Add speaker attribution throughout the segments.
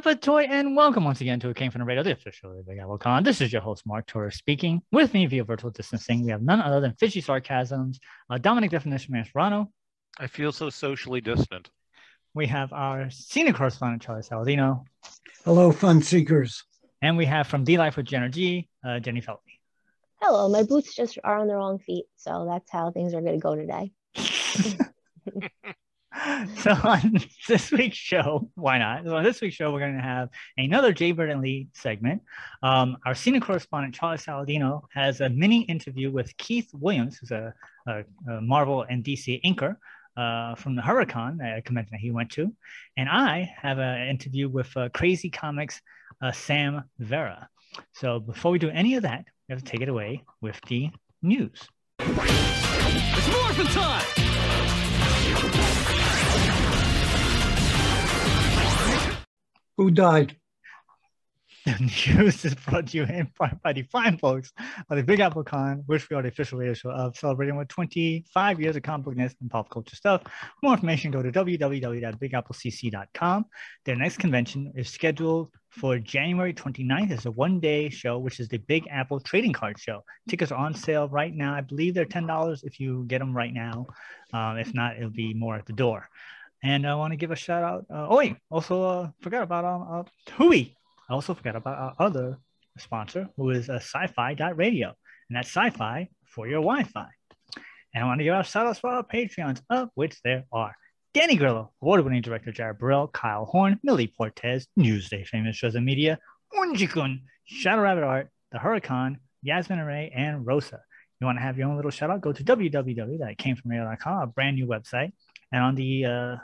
Speaker 1: Toy, and welcome once again to A Came From the Radio, the official Big Apple Con. This is your host, Mark Torres, speaking. With me via virtual distancing, we have none other than Fishy Sarcasms, uh, Dominic Definition Man Serrano.
Speaker 2: I feel so socially distant.
Speaker 1: We have our senior correspondent, Charlie Saladino.
Speaker 3: Hello, fun seekers.
Speaker 1: And we have from D Life with Jenner G, uh, Jenny Feltney.
Speaker 4: Hello, my boots just are on the wrong feet, so that's how things are going to go today.
Speaker 1: so on this week's show, why not? So on this week's show, we're going to have another Jaybird and Lee segment. Um, our senior correspondent Charlie Saladino has a mini interview with Keith Williams, who's a, a, a Marvel and DC inker uh, from the Hurricane, a convention that he went to, and I have an interview with uh, Crazy Comics uh, Sam Vera. So before we do any of that, we have to take it away with the news.
Speaker 5: It's morphin' time!
Speaker 3: Who died?
Speaker 1: The news is brought to you in part by the fine folks of the Big Apple Con, which we are the official radio show of, celebrating with 25 years of comic bookness and pop culture stuff. more information, go to www.bigapplecc.com. Their next convention is scheduled for January 29th. It's a one-day show, which is the Big Apple Trading Card Show. Tickets are on sale right now. I believe they're $10 if you get them right now. Um, if not, it'll be more at the door. And I want to give a shout out. Uh, oh wait, also uh, forgot about um uh, Hui. I also forgot about our other sponsor, who is a uh, Sci-Fi Radio, and that's Sci-Fi for your Wi-Fi. And I want to give out shout outs for our Patreons, of which there are Danny Grillo, award-winning director Jared Burrell, Kyle Horn, Millie Portez, Newsday famous shows and media, Unjikun, Shadow Rabbit Art, The Hurricane, Yasmin Array, and Rosa. You want to have your own little shout out? Go to www.camefromradio.com, a brand new website. And on the uh,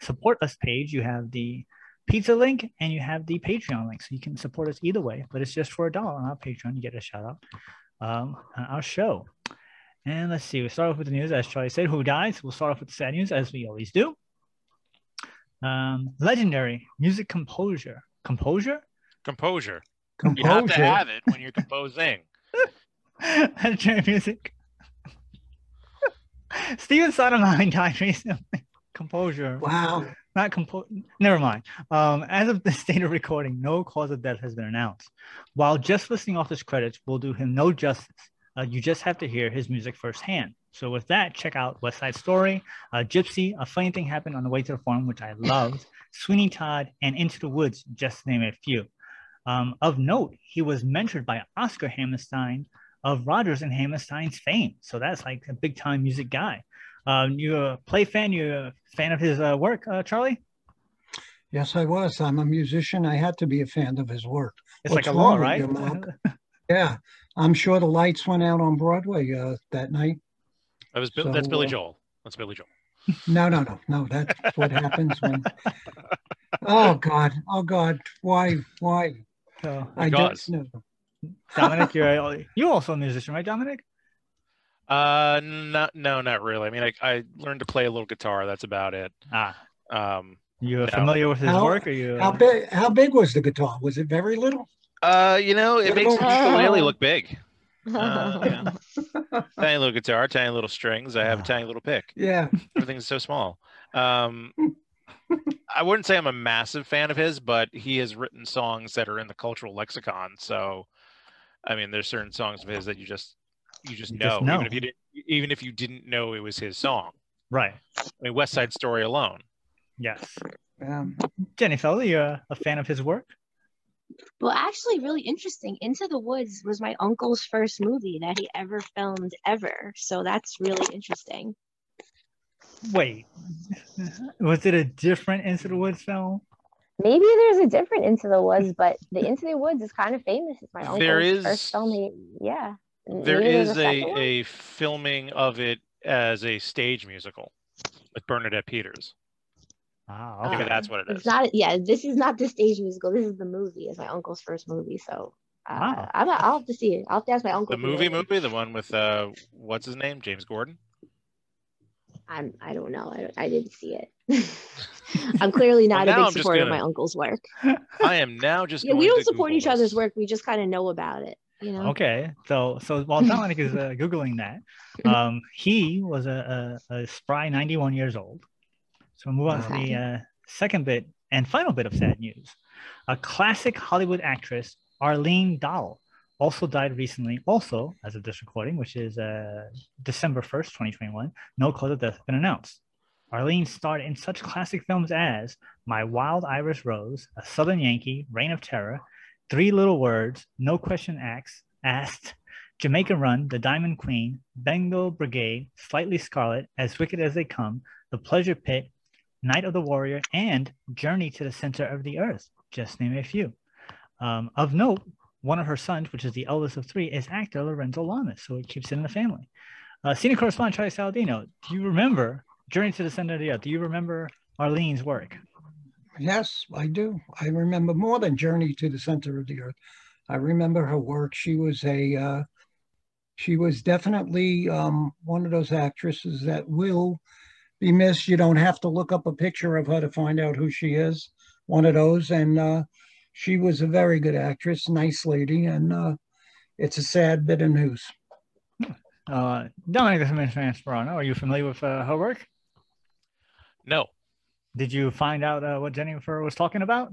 Speaker 1: support us page, you have the pizza link and you have the Patreon link. So you can support us either way, but it's just for a dollar on our Patreon. You get a shout out um, on our show. And let's see, we start off with the news. As Charlie said, who dies? We'll start off with the sad news, as we always do. Um, legendary music composer. Composure?
Speaker 2: Composure.
Speaker 3: Composure.
Speaker 2: You have to have it when you're composing.
Speaker 1: legendary music Stephen Sondheim died recently. Composure.
Speaker 3: Wow.
Speaker 1: Not compo. Never mind. Um, as of the state of recording, no cause of death has been announced. While just listing off his credits will do him no justice, uh, you just have to hear his music firsthand. So with that, check out West Side Story, uh, Gypsy, A Funny Thing Happened on the Way to the Forum, which I loved, Sweeney Todd, and Into the Woods, just to name a few. Um, of note, he was mentored by Oscar Hammerstein of Rodgers and Hammerstein's fame. So that's like a big time music guy. Um, you a play fan? You a fan of his uh, work, uh, Charlie?
Speaker 3: Yes, I was. I'm a musician. I had to be a fan of his work.
Speaker 1: It's What's like a law, right?
Speaker 3: yeah, I'm sure the lights went out on Broadway uh, that night.
Speaker 2: That was so, that's Billy uh, Joel. That's Billy Joel.
Speaker 3: No, no, no, no. That's what happens when. Oh God! Oh God! Why? Why?
Speaker 1: Oh,
Speaker 3: I
Speaker 2: God.
Speaker 3: don't know.
Speaker 1: Dominic, you're you also a musician, right, Dominic?
Speaker 2: Uh, not no, not really. I mean, I, I learned to play a little guitar. That's about it.
Speaker 1: Ah,
Speaker 2: um,
Speaker 1: you no. familiar with his
Speaker 3: how,
Speaker 1: work? Or you?
Speaker 3: How big? How big was the guitar? Was it very little?
Speaker 2: Uh, you know, it makes the ukulele look big. Uh, yeah. tiny little guitar, tiny little strings. I have a tiny little pick.
Speaker 3: Yeah,
Speaker 2: everything's so small. Um, I wouldn't say I'm a massive fan of his, but he has written songs that are in the cultural lexicon. So I mean, there's certain songs of his that you just you just, you know, just know, even if you didn't even if you didn't know it was his song.
Speaker 1: Right.
Speaker 2: I mean, West Side Story alone.
Speaker 1: Yes. Um, Jenny Fellow, you a, a fan of his work?
Speaker 4: Well, actually, really interesting. Into the Woods was my uncle's first movie that he ever filmed ever. So that's really interesting.
Speaker 1: Wait, was it a different Into the Woods film?
Speaker 4: Maybe there's a different Into the Woods, but the Into the Woods is kind of famous. It's my uncle's
Speaker 2: There is-
Speaker 4: first film. He, yeah.
Speaker 2: There
Speaker 4: Maybe there's
Speaker 2: is
Speaker 4: second
Speaker 2: a, a filming of it as a stage musical with Bernadette Peters.
Speaker 1: Ah,
Speaker 2: Maybe
Speaker 1: okay.
Speaker 2: that's what it is.
Speaker 4: It's not. Yeah, this is not the stage musical. This is the movie. It's my uncle's first movie. So uh,
Speaker 1: Wow.
Speaker 4: I'm. I'll have to see it. I'll have to ask my uncle.
Speaker 2: the movie movie, the one with uh, what's his name, James Corden.
Speaker 4: I'm. I don't know. I, don't- I didn't see it. I'm clearly not
Speaker 2: now
Speaker 4: a
Speaker 2: I'm
Speaker 4: big supporter of
Speaker 2: gonna-
Speaker 4: my uncle's work.
Speaker 2: I am now just.
Speaker 4: Yeah, we don't
Speaker 2: to
Speaker 4: support
Speaker 2: Google
Speaker 4: each other's work. We just kind of know about it. You know.
Speaker 1: Okay, so so while Dominic is uh, googling that, um, he was a, a, a spry 91 years old. So we'll move on to the uh, second bit and final bit of sad news. A classic Hollywood actress, Arlene Dahl, also died recently. Also, as of this recording, which is uh, December 1st, 2021, no cause of death has been announced. Arlene starred in such classic films as My Wild Irish Rose, A Southern Yankee, Reign of Terror, Three Little Words, No Question Asked, Asked, Jamaica Run, The Diamond Queen, Bengal Brigade, Slightly Scarlet, As Wicked as They Come, The Pleasure Pit, Night of the Warrior, and Journey to the Center of the Earth, just name a few. Um, of note, one of her sons, which is the eldest of three, is actor Lorenzo Lamas, so it keeps it in the family. Uh, senior correspondent Charlie Saladino, do you remember Journey to the Center of the Earth? Do you remember Arlene's work?
Speaker 3: Yes, I do. I remember more than Journey to the Center of the Earth. I remember her work. She was a, uh, she was definitely um, one of those actresses that will be missed. You don't have to look up a picture of her to find out who she is. One of those, and uh, she was a very good actress, nice lady, and uh, it's a sad bit of news.
Speaker 1: Uh, Dominic Esperano, are you familiar with uh, her work?
Speaker 2: No,
Speaker 1: Did you find out uh, what Jennifer was talking about?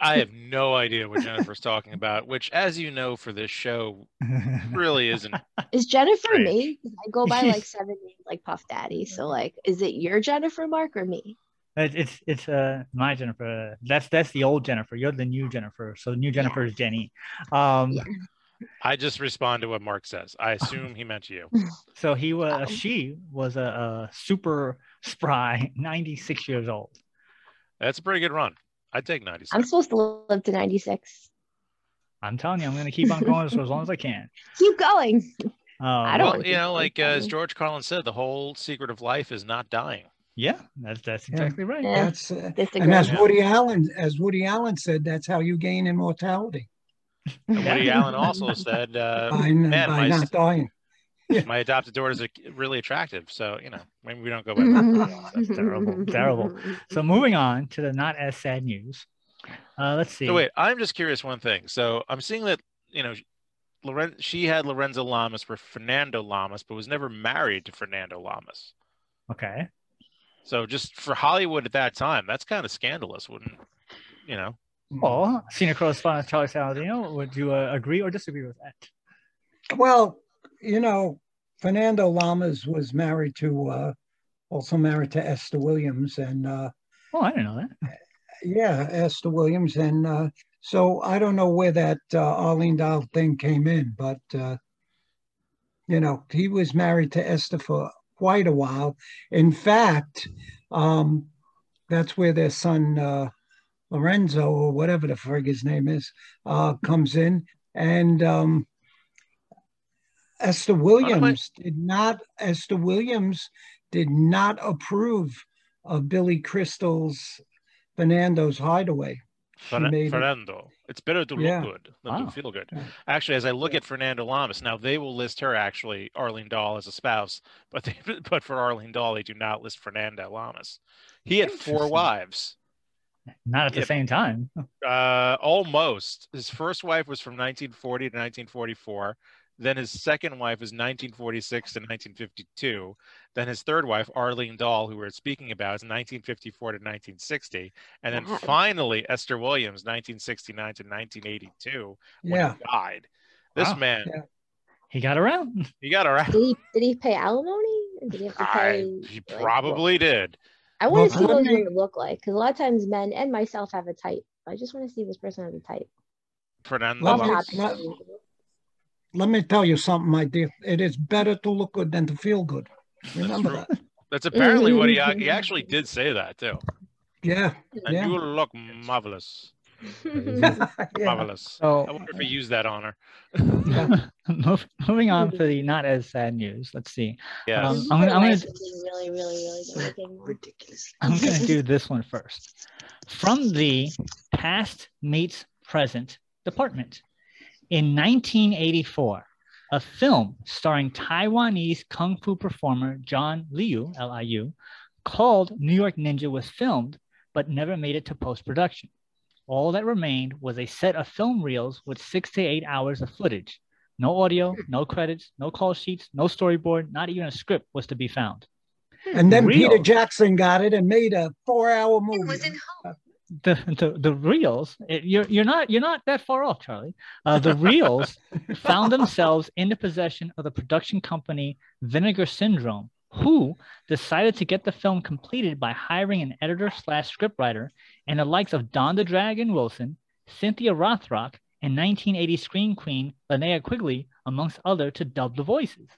Speaker 2: I have no idea what Jennifer's talking about. Which, as you know, for this show, really isn't.
Speaker 4: Is Jennifer
Speaker 2: Great.
Speaker 4: me? 'Cause I go by like seven names, like Puff Daddy. So like, is it your Jennifer Mark or me?
Speaker 1: It- it's it's uh my Jennifer. That's that's the old Jennifer. You're the new Jennifer. So the new Jennifer is Jenny. Um,
Speaker 4: Yeah.
Speaker 2: I just respond to what Mark says. I assume he meant you.
Speaker 1: so he was
Speaker 4: Wow.
Speaker 1: she was a, a super spry, 96 years old.
Speaker 2: That's a pretty good run. I'd take 96.
Speaker 4: I'm supposed to live to 96.
Speaker 1: I'm telling you, I'm gonna keep on going for as long as I can.
Speaker 4: Keep going.
Speaker 1: Um,
Speaker 4: I don't
Speaker 2: well, you know, like uh, as. George Carlin said, the whole secret of life is not dying.
Speaker 1: Yeah, that's that's
Speaker 3: Yeah.
Speaker 1: exactly right.
Speaker 4: Yeah.
Speaker 3: That's uh, and as
Speaker 2: Yeah.
Speaker 3: Woody Allen, as Woody Allen said, that's how you gain immortality
Speaker 2: And Woody Allen also said, uh,
Speaker 3: by,
Speaker 2: man,
Speaker 3: by
Speaker 2: my,
Speaker 3: not dying.
Speaker 2: My adopted daughters are really attractive. So, you know, maybe we don't go by that.
Speaker 1: That's terrible, terrible. So moving on to the not as sad news. Uh, let's see.
Speaker 2: So wait, I'm just curious one thing. So I'm seeing that, you know, Loren- she had Lorenzo Lamas for Fernando Lamas, but was never married to Fernando Lamas.
Speaker 1: Okay.
Speaker 2: So just for Hollywood at that time, that's kind of scandalous, wouldn't you know?
Speaker 1: Well, senior correspondent Charlie Saladino, would you uh, agree or disagree with that?
Speaker 3: Well, you know, Fernando Lamas was married to, uh, also married to Esther Williams, and uh,
Speaker 1: Oh, I didn't know that.
Speaker 3: yeah, Esther Williams, and uh, so I don't know where that uh, Arlene Dahl thing came in, but uh, you know, he was married to Esther for quite a while. In fact, um, that's where their son uh, Lorenzo or whatever the frig his name is uh, comes in, and um, Esther Williams did not. Esther Williams did not approve of Billy Crystal's Fernando's Hideaway. She
Speaker 2: Fer-
Speaker 3: made it-
Speaker 2: Fernando. It's better to look
Speaker 3: Yeah.
Speaker 2: good than
Speaker 1: Wow.
Speaker 2: to feel good.
Speaker 3: Yeah.
Speaker 2: Actually, as I look at Fernando Lamas, now they will list her actually Arlene Dahl as a spouse, but they, but for Arlene Dahl, they do not list Fernando Lamas. He had four wives.
Speaker 1: Not at the
Speaker 2: Yep.
Speaker 1: same time.
Speaker 2: Uh, almost. His first wife was from 1940 to 1944. Then his second wife was 1946 to 1952. Then his third wife, Arlene Dahl, who we're speaking about, is 1954 to 1960. And then
Speaker 4: Wow.
Speaker 2: finally, Esther Williams, 1969 to 1982, when
Speaker 3: Yeah,
Speaker 2: he died. This
Speaker 1: Wow.
Speaker 2: man,
Speaker 3: Yeah.
Speaker 1: He got around.
Speaker 2: he got around.
Speaker 4: Did he did he pay alimony? Did he have to
Speaker 2: I,
Speaker 4: pay?
Speaker 2: he
Speaker 4: like,
Speaker 2: probably did.
Speaker 4: I want to
Speaker 3: Well,
Speaker 4: see what
Speaker 3: how many-
Speaker 4: look like because a lot of times men and myself have a type. I just want to see this person has a type.
Speaker 2: Fernando
Speaker 3: Let
Speaker 4: Off
Speaker 3: me-
Speaker 2: Lamas.
Speaker 4: topic.
Speaker 3: Let- let me tell you something, my dear. It is better to look good than to feel good. Remember
Speaker 2: true.
Speaker 3: that.
Speaker 2: That's apparently what he, he actually did say that too.
Speaker 3: Yeah.
Speaker 2: And
Speaker 3: Yeah.
Speaker 2: you look marvelous.
Speaker 3: yeah.
Speaker 2: Marvelous.
Speaker 1: So
Speaker 2: I wonder if we use that on her.
Speaker 1: moving on to the not as sad news. Let's see.
Speaker 2: Yes.
Speaker 1: Um,
Speaker 4: This
Speaker 1: I'm gonna- I'm gonna-
Speaker 4: really, really, really.
Speaker 3: Ridiculous.
Speaker 1: I'm going to do this one first. From the past meets present department. In 1984, a film starring Taiwanese kung fu performer John Liu, L I U, called New York Ninja was filmed but never made it to post production. All that remained was a set of film reels with six to eight hours of footage. No audio, no credits, no call sheets, no storyboard, not even a script was to be found.
Speaker 3: And then
Speaker 1: Real.
Speaker 3: Peter Jackson got it and made a four-hour
Speaker 4: It
Speaker 3: movie.
Speaker 4: was in
Speaker 1: the the, the reels it, you're you're not you're not that far off charlie. Uh, the reels found themselves in the possession of the production company vinegar syndrome who decided to get the film completed by hiring an editor slash scriptwriter and the likes of don the dragon wilson cynthia rothrock and 1980 screen queen linnea quigley amongst other to dub the voices.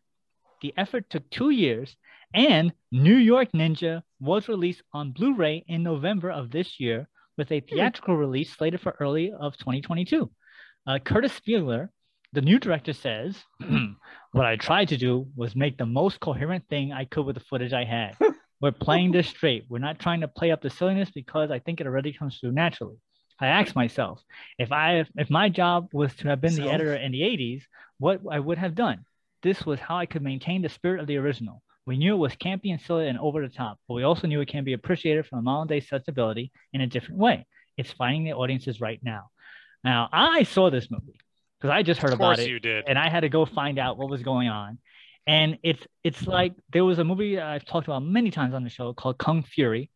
Speaker 1: The effort took two years and new york ninja was released on blu-ray in november of this year with a theatrical release slated for early of 2022. Uh, Kurtis Spieler, the new director, says, "What I tried to do was make the most coherent thing I could with the footage I had. We're playing this straight. We're not trying to play up the silliness because I think it already comes through naturally." I asked myself, if I if my job was to have been the editor in the 80s, what I would have done. This was how I could maintain the spirit of the original. We knew it was campy and silly and over the top, but we also knew it can be appreciated from a modern day sensibility in a different way. It's finding the audiences right now. Now, I saw this movie because I just heard about it
Speaker 2: you did.
Speaker 1: and I had to go find out what was going on. And it's it's like there was a movie I've talked about many times on the show called Kung Fury,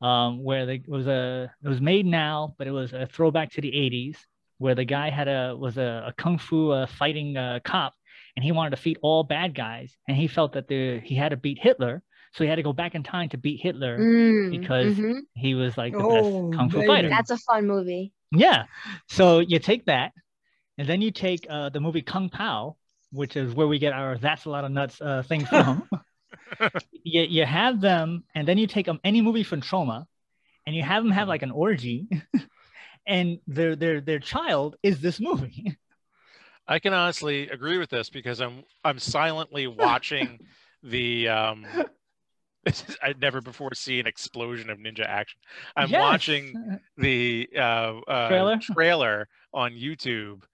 Speaker 1: um, where the, it was a it was made now, but it was a throwback to the '80s, where the guy had a was a, a kung fu uh, fighting uh, cop, and he wanted to defeat all bad guys, and he felt that the he had to beat Hitler, so he had to go back in time to beat Hitler.
Speaker 4: Mm,
Speaker 1: because-
Speaker 4: mhm.
Speaker 1: He was like the
Speaker 3: Oh,
Speaker 1: best kung fu
Speaker 3: baby.
Speaker 1: fighter.
Speaker 4: that's a fun movie.
Speaker 1: Yeah. So you take that, and then you take uh, the movie Kung Pao, which is where we get our "That's a Lot of Nuts" uh, thing from. you, you have them, and then you take um, any movie from Troma, and you have them have like an orgy, and their their their child is this movie.
Speaker 2: I can honestly agree with this because I'm I'm silently watching the um I'd never before seen an explosion of ninja action. I'm
Speaker 1: Yes.
Speaker 2: watching the uh, uh
Speaker 1: Trailer?
Speaker 2: trailer on YouTube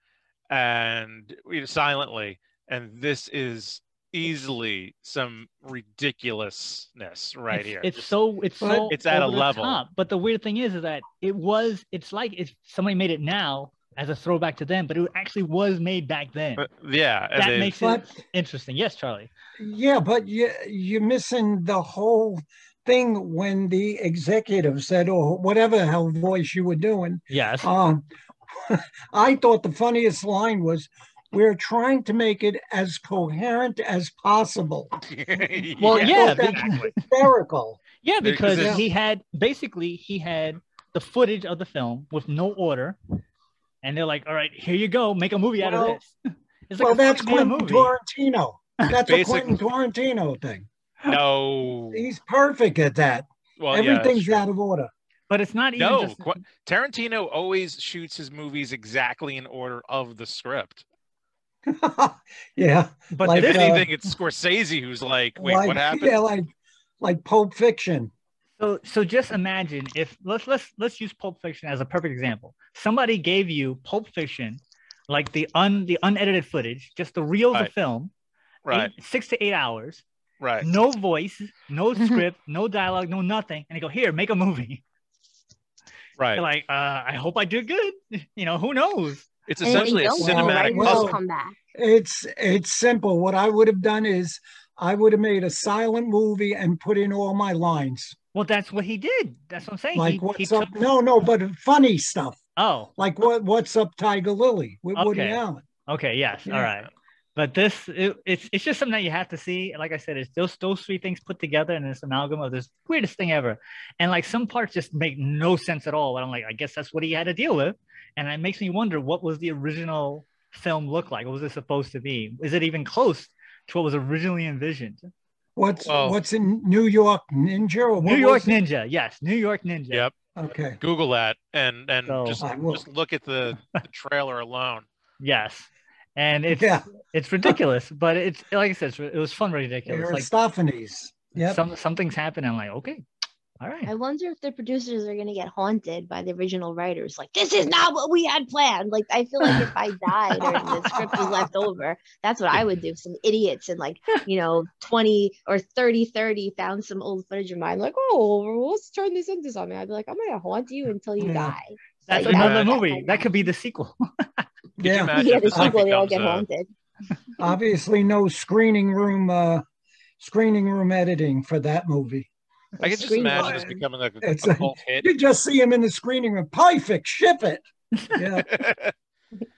Speaker 2: and you know, silently and this is easily some ridiculousness right
Speaker 1: it's,
Speaker 2: here.
Speaker 1: It's
Speaker 2: Just-
Speaker 1: so it's so
Speaker 2: It's at a level.
Speaker 1: top. But the weird thing is, is that it was. It's like if somebody made it now as a throwback to them, but it actually was made back then.
Speaker 2: but yeah, and
Speaker 1: that
Speaker 2: they-
Speaker 1: makes
Speaker 3: But
Speaker 1: it interesting. Yes, Charlie.
Speaker 3: yeah, but you you're missing the whole thing when the executive said, or whatever the hell voice you were doing.
Speaker 1: Yes.
Speaker 3: Um, I thought the funniest line was, "We're trying to make it as coherent as possible."
Speaker 1: Well, yeah,
Speaker 3: Well,
Speaker 2: exactly.
Speaker 3: Hysterical.
Speaker 1: Yeah,
Speaker 2: Because
Speaker 1: because he had basically he had the footage of the film with no order, and they're like, "All right, here you go, make a movie out of this." It's
Speaker 3: well,
Speaker 1: a
Speaker 3: that's
Speaker 1: fucking made a
Speaker 3: Quentin. Tarantino. That's a Quentin Tarantino thing.
Speaker 2: no.
Speaker 3: He's perfect at that.
Speaker 2: Well, yeah,
Speaker 3: Everything's
Speaker 2: true.
Speaker 3: out of order.
Speaker 1: but it's not even
Speaker 2: No,
Speaker 1: just
Speaker 2: Qu- Tarantino always shoots his movies exactly in order of the script.
Speaker 3: yeah.
Speaker 1: but
Speaker 3: like,
Speaker 2: if
Speaker 1: this,
Speaker 3: uh,
Speaker 2: anything, it's Scorsese who's like, "Wait,
Speaker 3: like,
Speaker 2: what happened?"
Speaker 3: Yeah, like like Pulp Fiction.
Speaker 1: So so just imagine if let's let's let's use Pulp Fiction as a perfect example. Somebody gave you Pulp Fiction, like the un the unedited footage, just the reels
Speaker 2: Right.
Speaker 1: of film,
Speaker 2: Right,
Speaker 1: eight- six to eight hours,
Speaker 2: right.
Speaker 1: no voice, no script, no dialogue, no nothing, and they go here, make a movie.
Speaker 2: Right.
Speaker 1: You're like, uh, I hope I do good. You know, who knows?
Speaker 2: It's essentially a cinematic
Speaker 3: well-
Speaker 2: puzzle.
Speaker 4: come.
Speaker 3: It's it's simple. What I would have done is I would have made a silent movie and put in all my lines.
Speaker 1: Well, that's what he did. That's what I'm saying.
Speaker 3: Like
Speaker 1: he,
Speaker 3: what's
Speaker 1: he took,
Speaker 3: up? No, no, but funny stuff.
Speaker 1: Oh,
Speaker 3: Like what what's up Tiger Lily with Woody
Speaker 1: Okay.
Speaker 3: Allen.
Speaker 1: okay, yes,
Speaker 3: Yeah.
Speaker 1: all right. But this, it, it's it's just something that you have to see. Like I said, it's those those three things put together in this amalgam of this weirdest thing ever. And like some parts just make no sense at all. But I'm like, I guess that's what he had to deal with. And it makes me wonder what was the original film look like? What was it supposed to be? Is it even close to what was originally envisioned?
Speaker 3: What's
Speaker 2: Well-
Speaker 3: what's in New York Ninja or what
Speaker 1: New York
Speaker 3: was it?
Speaker 1: Ninja. Yes, New York Ninja.
Speaker 2: Yep.
Speaker 3: Okay.
Speaker 2: Google that and and
Speaker 1: So-
Speaker 2: just just look at the, the trailer alone.
Speaker 1: Yes. And it's
Speaker 3: Yeah.
Speaker 1: it's ridiculous, but it's like I said, it was fun, ridiculous. Like
Speaker 3: Aristophanes. Yep.
Speaker 1: some something's happened. I'm like, okay, all right.
Speaker 4: I wonder if the producers are gonna get haunted by the original writers. Like, this is not what we had planned. Like, I feel like if I died or the script was left over, that's what I would do. Some idiots in like, you know, 20 or 30 30 found some old footage of mine, like, oh, let's turn this into something. I'd be like, I'm gonna haunt you until you
Speaker 3: Yeah.
Speaker 4: die.
Speaker 1: That's
Speaker 4: Like,
Speaker 1: another
Speaker 2: that-
Speaker 1: movie. That could be the sequel.
Speaker 3: Yeah.
Speaker 4: yeah, the sequel, they all get haunted.
Speaker 3: Obviously, no screening room. Uh, screening room editing for that movie.
Speaker 2: I can just imagine this
Speaker 4: Warden.
Speaker 2: becoming a,
Speaker 3: It's
Speaker 2: a
Speaker 3: like-
Speaker 2: cult hit.
Speaker 3: You just see him in the screening room. Perfect. Ship it. Yeah.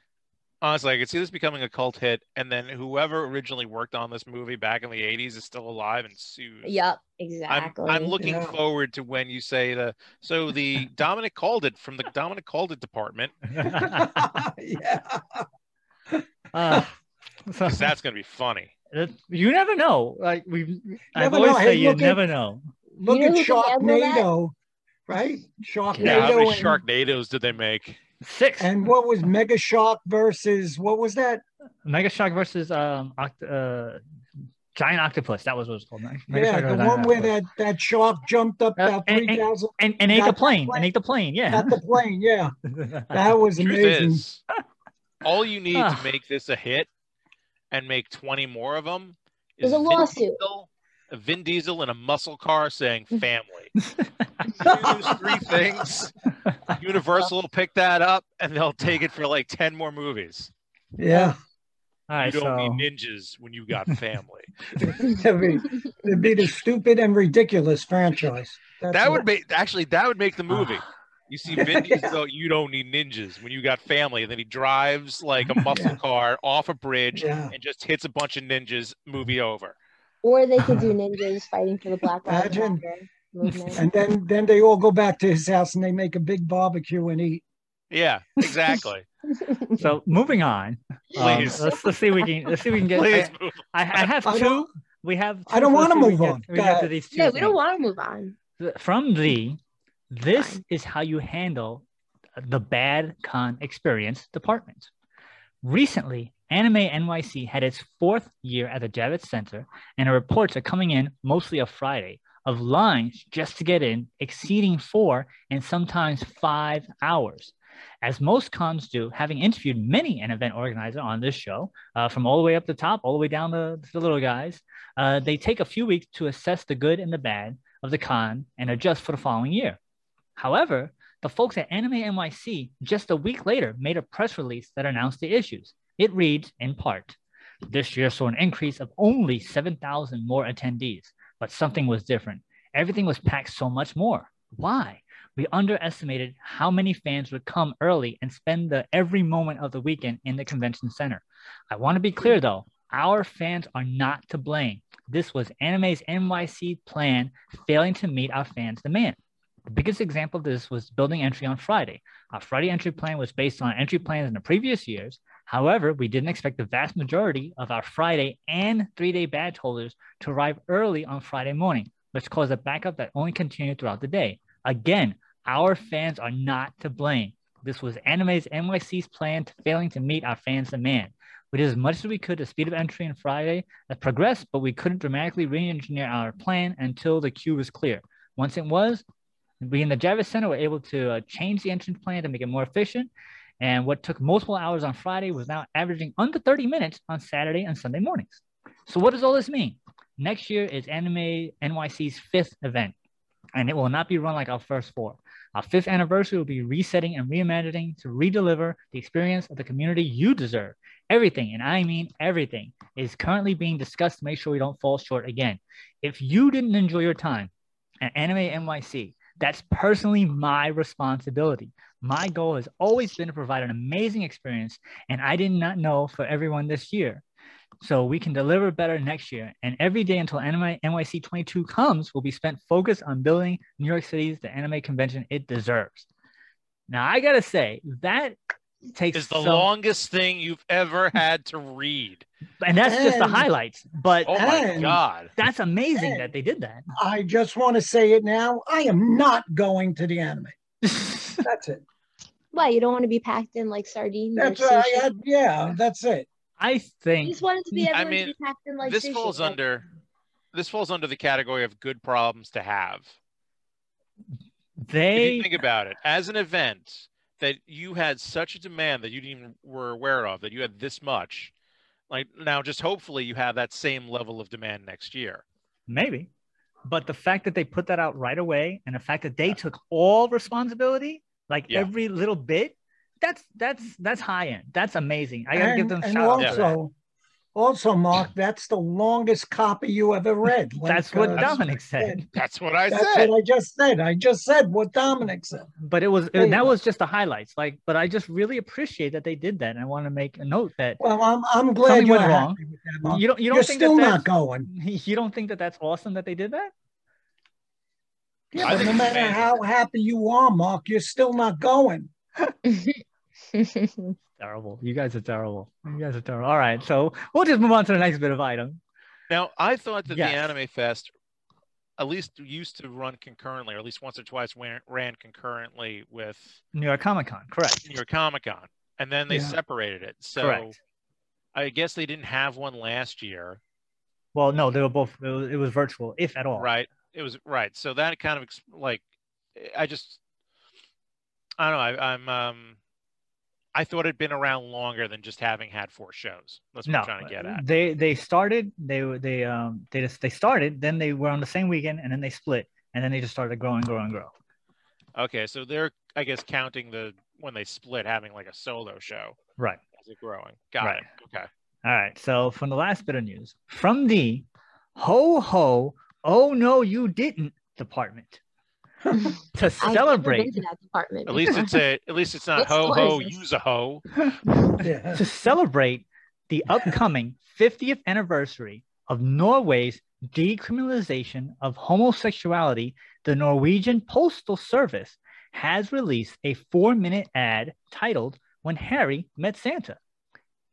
Speaker 2: Honestly, I could see this becoming a cult hit, and then whoever originally worked on this movie back in the '80s is still alive and sued.
Speaker 4: Yep,
Speaker 2: I'm,
Speaker 4: exactly.
Speaker 2: I'm looking
Speaker 3: Yeah.
Speaker 2: forward to when you say the so the Dominic called it from the Dominic called it department
Speaker 3: yeah.
Speaker 1: Uh,
Speaker 2: because that's going to be funny.
Speaker 1: it- you never know. Like we, I've
Speaker 3: Never
Speaker 1: always
Speaker 3: know.
Speaker 1: say
Speaker 3: Hey,
Speaker 1: you
Speaker 3: look at-
Speaker 1: never know.
Speaker 3: Look
Speaker 4: You
Speaker 3: at
Speaker 4: who can?
Speaker 3: Sharknado, right? Sharknado.
Speaker 2: Yeah, how many
Speaker 3: and,
Speaker 2: Sharknadoes did they make?
Speaker 1: Six.
Speaker 3: and what was Mega Shark versus what was that?
Speaker 1: Mega Shark versus um oct- uh giant octopus. That was what it was called. Mega
Speaker 3: yeah,
Speaker 1: Shark
Speaker 3: the one
Speaker 1: Giant
Speaker 3: where
Speaker 1: Octopus.
Speaker 3: that, that shark jumped up
Speaker 1: Uh,
Speaker 3: about
Speaker 1: and- and-
Speaker 3: three thousand
Speaker 1: and and ate the
Speaker 3: the
Speaker 1: plane
Speaker 3: plane.
Speaker 1: and ate the plane. Yeah.
Speaker 3: at the plane. Yeah, that was amazing.
Speaker 2: is, all you need
Speaker 1: Ah.
Speaker 2: to make this a hit and make 20 more of them
Speaker 4: There's
Speaker 2: is
Speaker 4: a lawsuit.
Speaker 2: Diesel, a Vin Diesel in a muscle car saying family. Those three things, Universal will pick that up and they'll take it for like 10 more movies.
Speaker 3: Yeah,
Speaker 1: All right.
Speaker 2: you don't
Speaker 1: So
Speaker 2: need ninjas when you got family.
Speaker 3: it'd, be, it'd be the stupid and ridiculous franchise. That's
Speaker 2: that would make actually that would make the movie.
Speaker 1: Ah.
Speaker 2: You see Vin Diesel go, you don't need ninjas when you got family, and then he drives like a muscle
Speaker 3: Yeah.
Speaker 2: car off a bridge
Speaker 3: Yeah.
Speaker 2: and just hits a bunch of ninjas. Movie over.
Speaker 4: Or they could do ninjas fighting for the Black Lives Matter movement.
Speaker 3: And then then they all go back to his house and they make a big barbecue and eat.
Speaker 2: Yeah, exactly.
Speaker 1: so moving on. um,
Speaker 2: Please.
Speaker 1: let's let's see if we can let's see if we can get.
Speaker 2: Please
Speaker 1: I,
Speaker 2: move.
Speaker 1: I, I have
Speaker 3: I
Speaker 1: two. We have.
Speaker 3: I don't wanna
Speaker 1: see if we
Speaker 3: move
Speaker 1: get-
Speaker 3: on.
Speaker 1: We
Speaker 3: Go
Speaker 1: get to these two.
Speaker 4: yeah, we don't want to move on.
Speaker 1: from the this
Speaker 4: Fine.
Speaker 1: is how you handle the bad con experience department. Recently, Anime NYC had its fourth year at the Javits Center, and the reports are coming in mostly a Friday of lines just to get in, exceeding four and sometimes five hours. As most cons do, having interviewed many an event organizer on this show, uh, from all the way up the top, all the way down to, to the little guys, uh, they take a few weeks to assess the good and the bad of the con and adjust for the following year. However, the folks at Anime NYC just a week later made a press release that announced the issues. It reads, in part, this year saw an increase of only 7,000 more attendees, but something was different. Everything was packed so much more. Why? We underestimated how many fans would come early and spend the every moment of the weekend in the convention center. I want to be clear though, our fans are not to blame. This was Anime's NYC plan failing to meet our fans' demand. The biggest example of this was building entry on Friday. Our Friday entry plan was based on entry plans in the previous years. However, we didn't expect the vast majority of our Friday and three day badge holders to arrive early on Friday morning, which caused a backup that only continued throughout the day. Again, our fans are not to blame. This was Anime's NYC's plan to failing to meet our fans' demand. We did as much as we could to speed up entry on Friday that progressed, but we couldn't dramatically re-engineer our plan until the queue was clear. Once it was, we in the Javits Center were able to uh, change the entrance plan to make it more efficient. And what took multiple hours on Friday was now averaging under 30 minutes on Saturday and Sunday mornings. So what does all this mean? Next year is Anime NYC's fifth event, and it will not be run like our first four. Our fifth anniversary will be resetting and reimagining to redeliver the experience of the community you deserve. Everything, and I mean everything, is currently being discussed to make sure we don't fall short again. If you didn't enjoy your time at Anime NYC, that's personally my responsibility. My goal has always been to provide an amazing experience, and I did not know for everyone this year. So we can deliver better next year. And every day until Anime NYC 22 comes will be spent focused on building New York City's the anime convention it deserves. Now I gotta say that takes
Speaker 2: is the
Speaker 1: so-
Speaker 2: longest thing you've ever had to read.
Speaker 1: and that's just the highlights. But
Speaker 2: Oh my
Speaker 3: And-
Speaker 2: god.
Speaker 1: that's amazing that they did that.
Speaker 3: I just want to say it now. I am not going to the anime. That's it.
Speaker 4: Why you don't want to be packed in like sardines? or
Speaker 3: That's what I
Speaker 4: sushi?
Speaker 3: had. Yeah, that's it.
Speaker 1: I
Speaker 4: You
Speaker 1: think
Speaker 4: just wanted to be
Speaker 2: I mean,
Speaker 4: to be packed in like
Speaker 2: this
Speaker 4: sushi.
Speaker 2: falls
Speaker 4: Like,
Speaker 2: under this falls under the category of good problems to have. If
Speaker 1: they
Speaker 2: you think about it, as an event that you had such a demand that you didn't even were aware of, that you had this much, like now just hopefully you have that same level of demand next year.
Speaker 1: maybe, but the fact that they put that out right away, and the fact that they took all responsibility, like
Speaker 2: Yeah.
Speaker 1: every little bit, that's that's that's high end. That's amazing. I gotta give them
Speaker 3: and
Speaker 1: shout out. For that.
Speaker 3: also, also, Mark, that's the longest copy you ever read. Like,
Speaker 1: That's what
Speaker 3: uh,
Speaker 1: Dominic said.
Speaker 2: That's what I
Speaker 3: That's
Speaker 2: said.
Speaker 3: what I just said. I just said what Dominic said.
Speaker 1: But it was
Speaker 3: There you
Speaker 1: that was just the highlights. Like, but I just really appreciate that they did that. And I want to make a note that
Speaker 3: Well, I'm I'm glad you're
Speaker 1: went wrong.
Speaker 3: with that, Mark.
Speaker 1: you don't you don't
Speaker 3: You're
Speaker 1: think
Speaker 3: still
Speaker 1: that
Speaker 3: not going.
Speaker 1: you don't think that that's awesome that they did that?
Speaker 3: Yeah,
Speaker 2: I
Speaker 3: but no matter how happy you are, Mark, you're still not going.
Speaker 1: Terrible. You guys are terrible. You guys are terrible. All right, so we'll just move on to the next bit of item.
Speaker 2: Now, I thought that
Speaker 1: Yes.
Speaker 2: the Anime Fest at least used to run concurrently, or at least once or twice ran, ran concurrently with
Speaker 1: New York Comic Con, correct?
Speaker 2: New York Comic Con, and then they
Speaker 3: Yeah.
Speaker 2: separated it. So
Speaker 1: Correct.
Speaker 2: I guess they didn't have one last year,
Speaker 1: Well, no, they were both. It was, it was virtual, if at all.
Speaker 2: right? It was right. So that kind of like, I just, I don't know. I, I'm, um, I thought it'd been around longer than just having had four shows. That's what
Speaker 1: No,
Speaker 2: I'm trying to get at.
Speaker 1: they they started. They were they um they just they started. Then they were on the same weekend, and then they split, and then they just started growing, growing, grow.
Speaker 2: Okay, so they're, I guess, counting the when they split, having like a solo show
Speaker 1: Right.
Speaker 2: as it growing. Got
Speaker 1: Right.
Speaker 2: it. Okay.
Speaker 1: All right. So from the last bit of news, from the ho ho oh no you didn't department to celebrate
Speaker 4: been to that department.
Speaker 2: At least it's a. At least it's not ho ho. Use a hoe.
Speaker 3: Yeah.
Speaker 1: to celebrate the upcoming 50th anniversary of Norway's decriminalization of homosexuality, the Norwegian Postal Service has released a four minute ad titled When Harry Met Santa.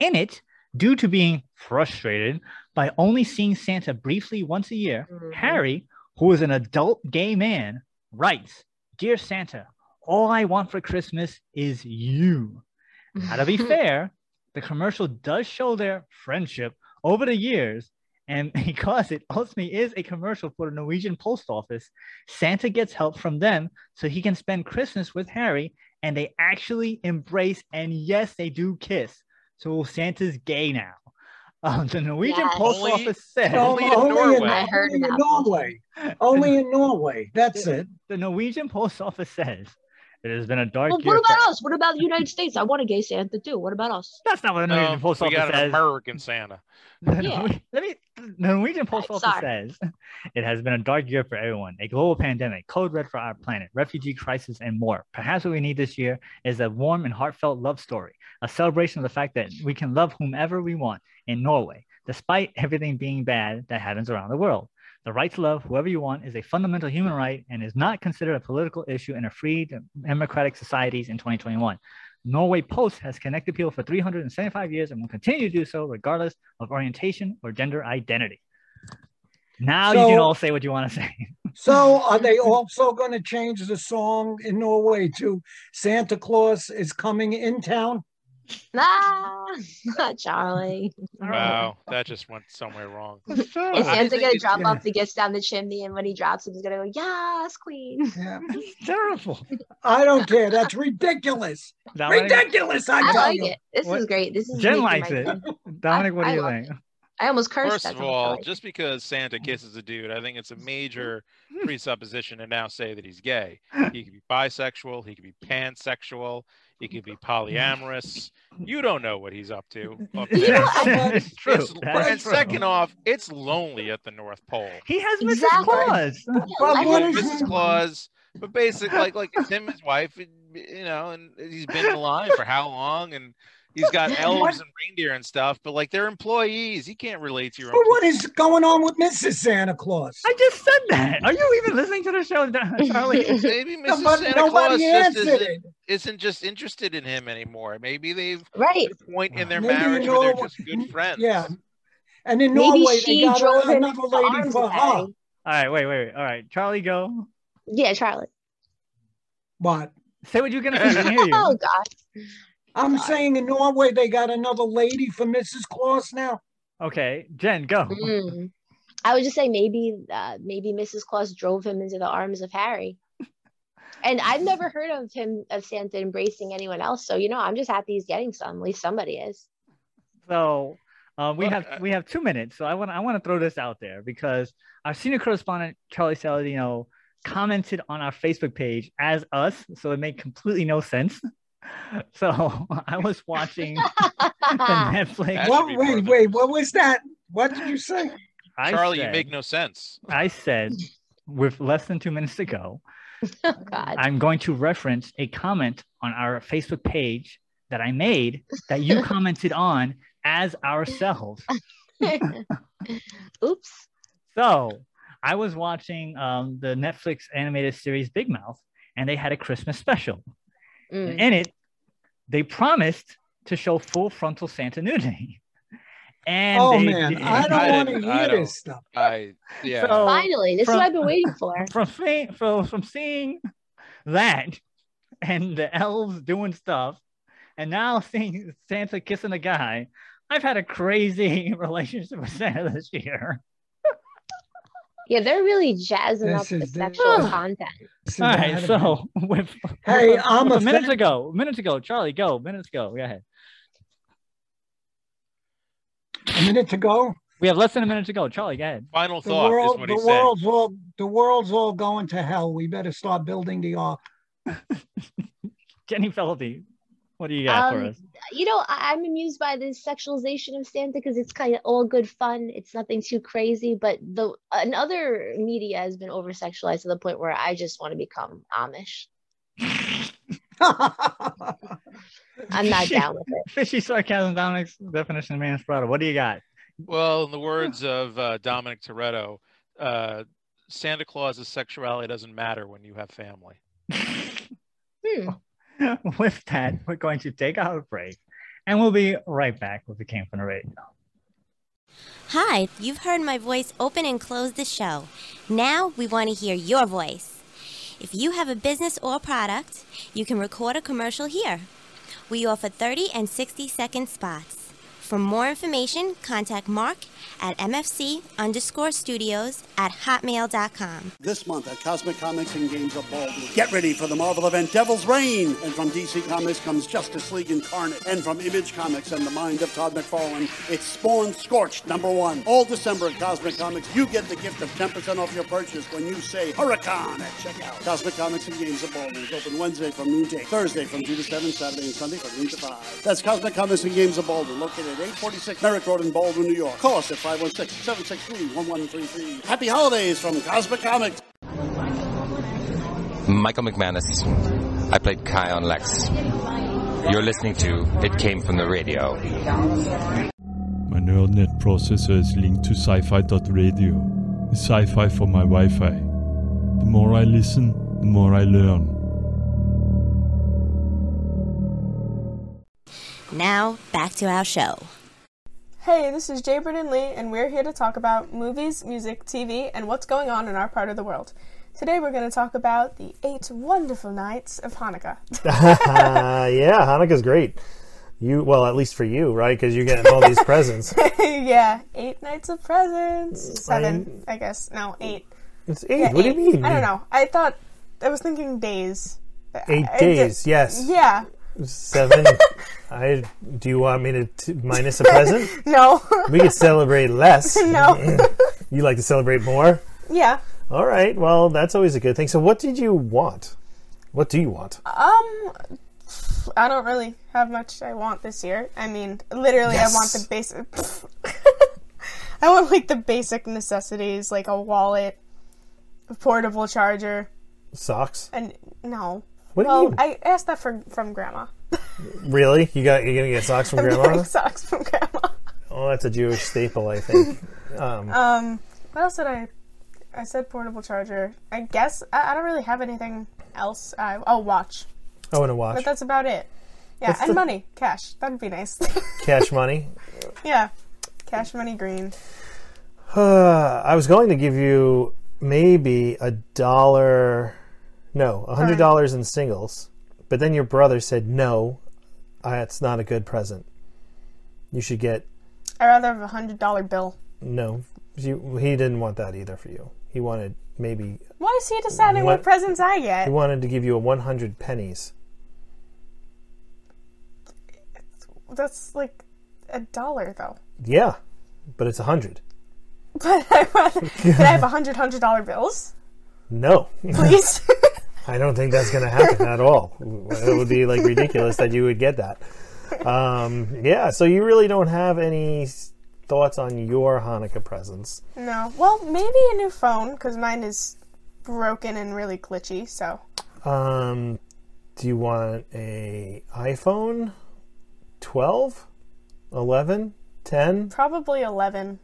Speaker 1: In it, due to being frustrated by only seeing Santa briefly once a year,
Speaker 4: Mhm.
Speaker 1: Harry, who is an adult gay man, writes Dear Santa, all I want for Christmas is you. Now, to be fair, the commercial does show their friendship over the years. And because it ultimately is a commercial for the Norwegian post office, Santa gets help from them so he can spend Christmas with Harry. And they actually embrace, and yes, they do kiss. So Santa's gay now. Um, the Norwegian
Speaker 4: Yes.
Speaker 1: post
Speaker 2: Only-
Speaker 1: office says
Speaker 2: only in
Speaker 3: in,
Speaker 2: Norway.
Speaker 4: I heard
Speaker 3: only in Norway. Only in Norway. That's it.
Speaker 1: the Norwegian post office says it has been a dark
Speaker 4: Well,
Speaker 1: year.
Speaker 4: what
Speaker 1: for-
Speaker 4: about us? What about the United States? I want a gay Santa too. What about us?
Speaker 1: That's not what the
Speaker 2: No,
Speaker 1: Norwegian post
Speaker 2: we
Speaker 1: office
Speaker 2: got an
Speaker 1: says.
Speaker 2: American Santa.
Speaker 1: The
Speaker 4: Yeah.
Speaker 1: Norwe- Let me. The Norwegian Post
Speaker 4: Right,
Speaker 1: Office
Speaker 4: sorry.
Speaker 1: says it has been a dark year for everyone. A global pandemic, code red for our planet, refugee crisis, and more. Perhaps what we need this year is a warm and heartfelt love story, a celebration of the fact that we can love whomever we want in Norway, despite everything being bad that happens around the world. The right to love whoever you want is a fundamental human right and is not considered a political issue in a free democratic societies in 2021. Norway Post has connected people for 375 years and will continue to do so regardless of orientation or gender identity. Now you can all say what you want to say.
Speaker 3: So are they also going to change the song in Norway to Santa Claus is coming in town?
Speaker 4: Ah, Charlie.
Speaker 2: Wow, that just went somewhere wrong.
Speaker 4: Is
Speaker 2: I
Speaker 4: Santa
Speaker 2: think
Speaker 4: gonna
Speaker 2: it's-
Speaker 4: drop
Speaker 3: yeah.
Speaker 4: off the gifts down the chimney, and when he drops them, he's gonna go, "Yes, Queen."
Speaker 3: Yeah.
Speaker 1: Terrible.
Speaker 3: I don't care. That's ridiculous.
Speaker 1: Dominic,
Speaker 3: Ridiculous, I
Speaker 4: I
Speaker 3: tell
Speaker 4: like
Speaker 3: you.
Speaker 4: it. This
Speaker 1: What-
Speaker 4: is great. This is
Speaker 1: Jen likes it.
Speaker 4: day.
Speaker 1: Dominic, what do
Speaker 4: I
Speaker 1: you
Speaker 4: love
Speaker 1: think?
Speaker 4: I almost cursed.
Speaker 2: First of all,
Speaker 4: like.
Speaker 2: just because Santa kisses a dude, I think it's a major presupposition to now say that he's gay. He could be bisexual, he could be pansexual, he could be polyamorous. You don't know what he's up to. Up
Speaker 4: You know
Speaker 2: there.
Speaker 1: it's true.
Speaker 2: It's- and
Speaker 1: true.
Speaker 2: second off, it's lonely at the North Pole.
Speaker 1: he has Mrs.
Speaker 4: Exactly.
Speaker 1: Claus.
Speaker 3: But
Speaker 4: I
Speaker 3: what
Speaker 2: Mrs. Claus, but basically, like, like it's him, his wife, you know, and he's been alive for how long, and he's got elves and reindeer and stuff, but like they're employees. He can't relate to your
Speaker 3: But what is going on with Mrs. Santa Claus?
Speaker 1: I just said that. Are you even listening to the show, Charlie?
Speaker 2: Maybe Mrs.
Speaker 3: Nobody,
Speaker 2: Santa Claus just isn't,
Speaker 3: it.
Speaker 2: isn't just interested in him anymore. Maybe they've
Speaker 4: Right.
Speaker 2: point in their
Speaker 3: Maybe you
Speaker 2: marriage
Speaker 3: know
Speaker 2: where they're just good friends.
Speaker 3: Yeah. And in
Speaker 4: Maybe
Speaker 3: Norway, they
Speaker 4: she
Speaker 3: got
Speaker 4: drove
Speaker 3: a, another lady for
Speaker 4: of
Speaker 3: her.
Speaker 1: All right, wait, wait, wait. All right, Charlie, go.
Speaker 4: Yeah, Charlie.
Speaker 3: What?
Speaker 1: Say what you're gonna say. We can hear you.
Speaker 4: Oh God.
Speaker 3: I'm
Speaker 4: God.
Speaker 3: saying in Norway, they got another lady for Mrs. Claus now.
Speaker 1: Okay, Jen, go.
Speaker 4: Mm. I would just say maybe uh, maybe Mrs. Claus drove him into the arms of Harry. And I've never heard of him of Santa embracing anyone else. So you know, I'm just happy he's getting some. At least somebody is.
Speaker 1: So um, we
Speaker 2: Well,
Speaker 1: have
Speaker 2: uh,
Speaker 1: we have two minutes. So I want I want to throw this out there because our senior correspondent Charlie Saladino commented on our Facebook page as us, so it made completely no sense. So I was watching the Netflix.
Speaker 3: What,
Speaker 2: be
Speaker 3: wait,
Speaker 2: part
Speaker 3: wait, what was that? What did you say?
Speaker 1: I
Speaker 2: Charlie, you
Speaker 1: said-
Speaker 2: make no sense.
Speaker 1: I said with less than two minutes to go,
Speaker 4: oh God.
Speaker 1: I'm going to reference a comment on our Facebook page that I made that you commented on as ourselves.
Speaker 4: Oops.
Speaker 1: So I was watching um, the Netflix animated series Big Mouth, and they had a Christmas special.
Speaker 4: Mm.
Speaker 1: And in it, they promised to show full frontal Santa nudity. And
Speaker 3: oh man,
Speaker 1: did.
Speaker 3: I don't want to hear this stuff.
Speaker 2: I yeah.
Speaker 1: So-
Speaker 4: Finally, this
Speaker 1: from-
Speaker 4: is what I've been waiting for.
Speaker 1: from seeing from, from seeing that and the elves doing stuff, and now seeing Santa kissing a guy, I've had a crazy relationship with Santa this year.
Speaker 4: Yeah, they're really jazzing
Speaker 3: This
Speaker 4: up the
Speaker 3: is the-
Speaker 4: sexual content.
Speaker 1: All right, so with
Speaker 3: Hey,
Speaker 1: with-
Speaker 3: I'm
Speaker 1: with
Speaker 3: a
Speaker 1: minutes
Speaker 3: fan-
Speaker 1: ago, minutes ago, Charlie, go, minutes ago, go ahead.
Speaker 3: a minute to go.
Speaker 1: We have less than a minute to go. Charlie, go ahead.
Speaker 2: Final
Speaker 3: The
Speaker 2: thought
Speaker 3: world,
Speaker 2: is what
Speaker 3: the
Speaker 2: he said.
Speaker 3: world's all, the world's all going to hell. We better start building the uh, ark.
Speaker 1: Jenny Felty, what do you got for
Speaker 4: Um,
Speaker 1: us?
Speaker 4: You know, I- I'm amused by this sexualization of Santa because it's kind of all good fun. It's nothing too crazy, but the another media has been over sexualized to the point where I just want to become Amish. I'm not down with it.
Speaker 1: Fishy sarcasm, Dominic's definition of man's brother. What do you got?
Speaker 2: Well, in the words of uh, Dominic Toretto, uh, Santa Claus's sexuality doesn't matter when you have family.
Speaker 4: Hmm.
Speaker 1: with that, we're going to take our break and we'll be right back with the Came from the Radio.
Speaker 6: Hi, you've heard my voice open and close the show. Now we want to hear your voice. If you have a business or product, you can record a commercial here. We offer 30 and 60 second spots. For more information, contact Mark at MFC underscore studios at hotmail.com.
Speaker 7: This month at Cosmic Comics and Games of Baldwin. Get ready for the Marvel event Devil's Reign. And from DC Comics comes Justice League Incarnate. And from Image Comics and the mind of Todd McFarlane, it's Spawn Scorched number one. All December at Cosmic Comics, you get the gift of 10% off your purchase when you say Hurricane at checkout. Cosmic Comics and Games of Baldwin is open Wednesday from noon to 8, Thursday from 2 to 7, Saturday and Sunday from noon to 5. That's Cosmic Comics and Games of Baldwin, located at 846 Merrick Road in Baldwin, New York. Call us at 516-763-1133. Happy holidays from Cosmic Comics.
Speaker 8: Michael McManus. I played Kai on Lexx. You're listening to It Came From the Radio.
Speaker 9: My neural net processor is linked to sci-fi.radio. It's sci-fi for my Wi-Fi. The more I listen, the more I learn.
Speaker 6: Now, back to our show.
Speaker 10: Hey, this is Jay Britton Lee, and we're here to talk about movies, music, TV, and what's going on in our part of the world. Today we're going to talk about the eight wonderful nights of Hanukkah.
Speaker 11: yeah, Hanukkah's great. You well, at least for you, right? Because you're getting all these presents.
Speaker 10: yeah, eight nights of presents. Seven, I guess. No, eight.
Speaker 11: It's eight.
Speaker 10: Yeah,
Speaker 11: what do you mean?
Speaker 10: I don't know. I thought I was thinking days.
Speaker 11: Eight
Speaker 10: I- I
Speaker 11: days.
Speaker 10: did-
Speaker 11: yes.
Speaker 10: Yeah.
Speaker 11: Seven. I. Do you want me to t- minus a present?
Speaker 10: No.
Speaker 11: We could celebrate less.
Speaker 10: No.
Speaker 11: you like to celebrate more?
Speaker 10: Yeah.
Speaker 11: All right. Well, that's always a good thing. So, what did you want? What do you want?
Speaker 10: Um, I don't really have much I want this year. I mean, literally, I want the basic. I want like the basic necessities, like a wallet, a portable charger,
Speaker 11: Socks.
Speaker 10: and no.
Speaker 11: What do you
Speaker 10: well,
Speaker 11: mean?
Speaker 10: I asked that for from grandma.
Speaker 11: Really? You got you're gonna get socks from
Speaker 10: I'm
Speaker 11: grandma?
Speaker 10: getting socks from grandma.
Speaker 11: Oh, that's a Jewish staple, I think. Um,
Speaker 10: Um, what else did I? I said portable charger. I guess I, I don't really have anything else. Uh, oh, watch.
Speaker 11: oh, and a watch.
Speaker 10: But that's about it. Yeah,
Speaker 11: What's
Speaker 10: and
Speaker 11: the-
Speaker 10: money, cash. That'd be nice.
Speaker 11: Cash money.
Speaker 10: yeah, cash, money, green.
Speaker 11: Uh, I was going to give you maybe a dollar, no, a hundred dollars in singles, but then your brother said no, that's not a good present. You should get
Speaker 10: I'd rather have a hundred dollar bill.
Speaker 11: no. You, he didn't want that either for you. He wanted maybe
Speaker 10: Why is he deciding what,
Speaker 11: What-
Speaker 10: presents I get?
Speaker 11: he wanted to give you a one hundred pennies.
Speaker 10: That's like a dollar though.
Speaker 11: Yeah, but it's a hundred.
Speaker 10: But I rather, can I have a hundred hundred dollar bills,
Speaker 11: No,
Speaker 10: please?
Speaker 11: I don't think that's going to happen at all. It would be like ridiculous that you would get that. Um, yeah, so you really don't have any thoughts on your Hanukkah presents.
Speaker 10: no. Well, maybe a new phone because mine is broken and really glitchy. So
Speaker 11: Um, do you want a iPhone 12, 11, 10,
Speaker 10: probably eleven.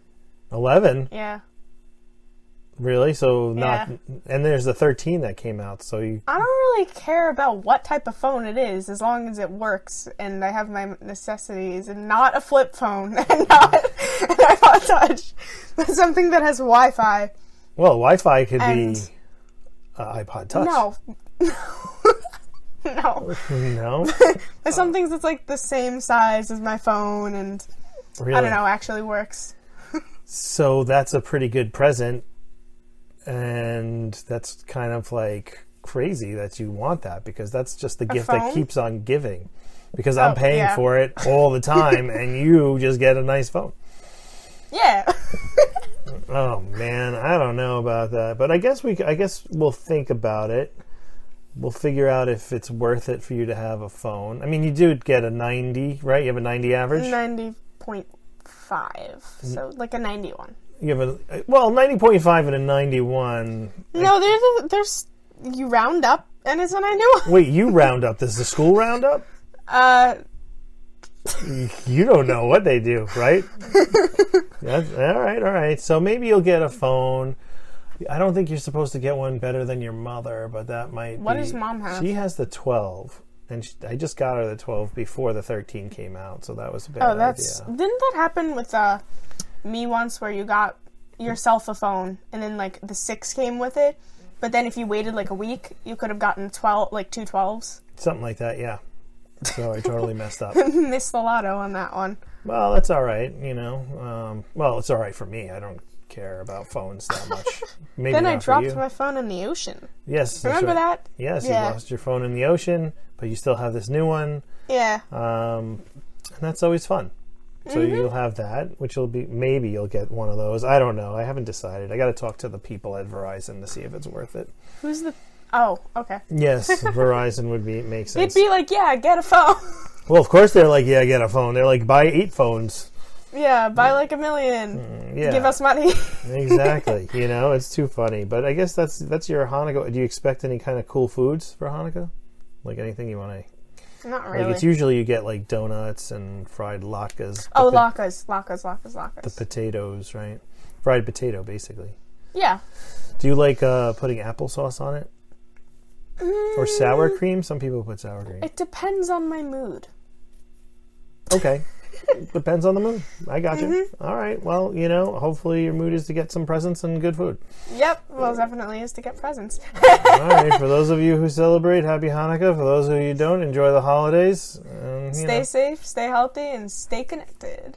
Speaker 11: 11?
Speaker 10: Yeah.
Speaker 11: Really? So not
Speaker 10: Yeah.
Speaker 11: and there's the 13 that came out. So you
Speaker 10: I don't really care about what type of phone it is as long as it works and I have my necessities and not a flip phone and not an iPod Touch, but something that has Wi-Fi.
Speaker 11: well, Wi-Fi could
Speaker 10: And-
Speaker 11: be uh, iPod Touch.
Speaker 10: No. no.
Speaker 11: No.
Speaker 10: There's some things that's like the same size as my phone and I don't know, actually works.
Speaker 11: So that's a pretty good present, and that's kind of like crazy that you want that because that's just the gift that keeps on giving. Because I'm
Speaker 10: Oh,
Speaker 11: paying
Speaker 10: yeah.
Speaker 11: for it all the time, and you just get a nice phone.
Speaker 10: Yeah.
Speaker 11: Oh man, I don't know about that, but I guess we, I guess we'll think about it. We'll figure out if it's worth it for you to have a phone. I mean, you do get a 90, right? You have a 90 average.
Speaker 10: 90.5.
Speaker 11: Mm-hmm.
Speaker 10: So like a 91.
Speaker 11: You have a well, 90.5 and a 91.
Speaker 10: No, there's a, there's you round up and it's a 91.
Speaker 11: Wait, you round up. Does the school round up?
Speaker 10: Uh
Speaker 11: You don't know what they do, right? That's, all right, all right. So maybe you'll get a phone. I don't think you're supposed to get one better than your mother, but that might.
Speaker 10: What
Speaker 11: be-
Speaker 10: does mom have?
Speaker 11: She has the 12, and she, I just got her the 12 before the 13 came out, so that was a bad
Speaker 10: Oh, that's
Speaker 11: idea.
Speaker 10: didn't that happen with uh me once where you got yourself a phone and then like the six came with it, but then if you waited like a week, you could have gotten twelve like two twelves.
Speaker 11: Something like that, yeah. So I totally messed up.
Speaker 10: Missed the lotto on that one.
Speaker 11: Well, that's all right, you know. Um, well, it's all right for me. I don't care about phones that much. Maybe
Speaker 10: then I dropped my phone in the ocean.
Speaker 11: Yes,
Speaker 10: Remember
Speaker 11: right.
Speaker 10: that?
Speaker 11: Yes,
Speaker 10: Yeah.
Speaker 11: you lost your phone in the ocean, but you still have this new one.
Speaker 10: Yeah.
Speaker 11: Um, and that's always fun. So
Speaker 10: Mhm.
Speaker 11: you'll have that, which will be maybe you'll get one of those. I don't know. I haven't decided. I got to talk to the people at Verizon to see if it's worth it.
Speaker 10: Who's the? Oh, okay.
Speaker 11: Yes, Verizon would be make sense.
Speaker 10: They'd be like, yeah, get a phone.
Speaker 11: well, of course they're like, yeah, get a phone. They're like, buy eight phones.
Speaker 10: yeah, buy like a million.
Speaker 11: Mm, yeah.
Speaker 10: Give us money.
Speaker 11: exactly. You know, it's too funny. But I guess that's that's your Hanukkah. Do you expect any kind of cool foods for Hanukkah? Like anything you want to?
Speaker 10: Not
Speaker 11: Like
Speaker 10: really.
Speaker 11: it's usually you get like donuts and fried latkes.
Speaker 10: oh,
Speaker 11: the,
Speaker 10: latkes, latkes, latkes, latkes.
Speaker 11: the potatoes, right? Fried potato, basically.
Speaker 10: yeah.
Speaker 11: Do you like uh, putting applesauce on it or sour cream? Some people put sour cream.
Speaker 10: Mm. It depends on my mood.
Speaker 11: Okay. Depends on the mood. I got you.
Speaker 10: Mm-hmm.
Speaker 11: All right. Well, you know, hopefully your mood is to get some presents and good food.
Speaker 10: Yep. Well, definitely is to get presents.
Speaker 11: All right. For those of you who celebrate, happy Hanukkah. For those of you who don't, enjoy the holidays. And,
Speaker 10: stay
Speaker 11: know,
Speaker 10: safe, stay healthy, and stay connected.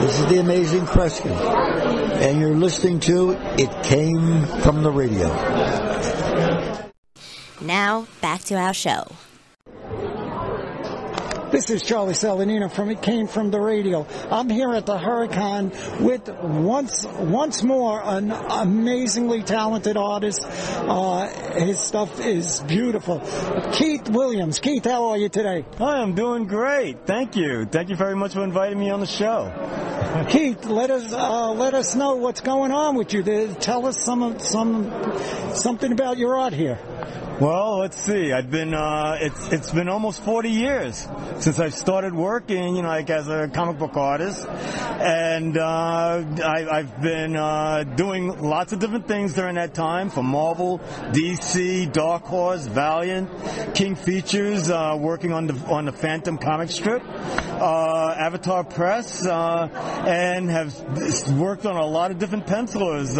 Speaker 12: This is the amazing Kreskin, and you're listening to It Came from the Radio.
Speaker 6: Now, back to our show.
Speaker 13: This is Charlie Saladino from It Came From the Radio. I'm here at the Hurricane with once once more an amazingly talented artist. Uh, his stuff is beautiful. Keith Williams. Keith, how are you today?
Speaker 14: Hi, I'm doing great. Thank you. Thank you very much for inviting me on the show.
Speaker 13: Keith, let us uh, let us know what's going on with you. Tell us some some something about your art here.
Speaker 14: Well, let's see. I've been uh, it's it's been almost 40 years since I started working, you know, like as a comic book artist, and uh, I, have been uh, doing lots of different things during that time, from Marvel, DC, Dark Horse, Valiant, King Features, uh, working on the on the Phantom comic strip, uh, Avatar Press, uh, and have worked on a lot of different pencilers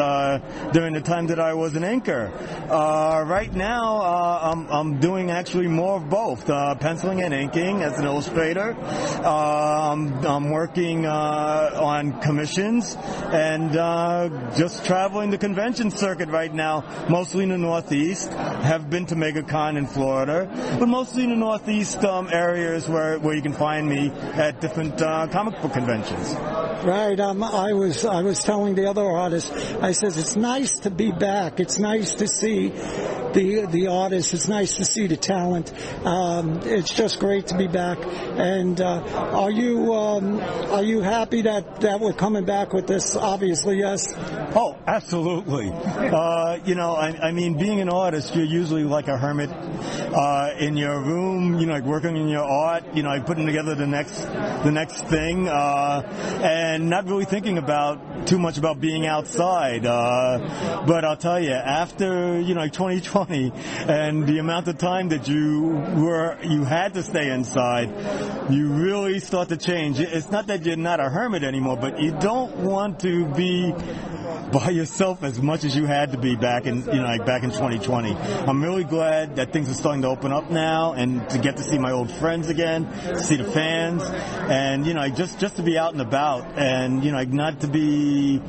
Speaker 14: during the time that I was an inker. right now. Uh, I'm, I'm doing actually more of both, uh, penciling and inking as an illustrator. Uh, I'm, I'm working uh, on commissions and uh, just traveling the convention circuit right now, mostly in the Northeast. Have been to MegaCon in Florida, but mostly in the Northeast um, areas where, where you can find me at different uh, comic book conventions.
Speaker 13: Right. Um, I was I was telling the other artists. I says it's nice to be back. It's nice to see the the artists. It's nice to see the talent. Um, it's just great to be back. And uh, are you um, are you happy that that we're coming back with this? Obviously, yes.
Speaker 14: Oh, absolutely. Uh, you know, I, I, mean, being an artist, you're usually like a hermit uh, in your room. You know, like working in your art. You know, like putting together the next the next thing, uh, and not really thinking about too much about being outside. Uh, but I'll tell you, after you know, like 2020 and the amount of time that you were you had to stay inside, you really start to change. It's not that you're not a hermit anymore, but you don't want to be by yourself as much as you had to be back in you know like back in 2020. I'm really glad that things are starting to open up now and to get to see my old friends again, see the fans, and you know just just to be out and about and you know not to be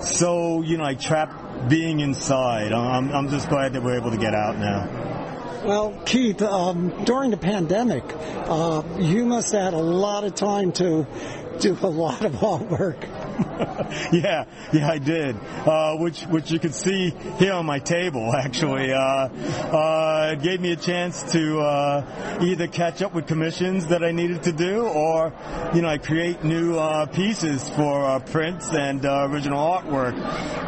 Speaker 14: so you know like trapped being inside. I'm I'm just glad that we're able to get out now.
Speaker 13: Well, Keith, um, during the pandemic, uh, you must have had a lot of time to do a lot of artwork.
Speaker 14: yeah, yeah, I did. Uh, which which you can see here on my table. Actually, uh, uh, it gave me a chance to uh, either catch up with commissions that I needed to do, or you know, I create new uh, pieces for uh, prints and original artwork.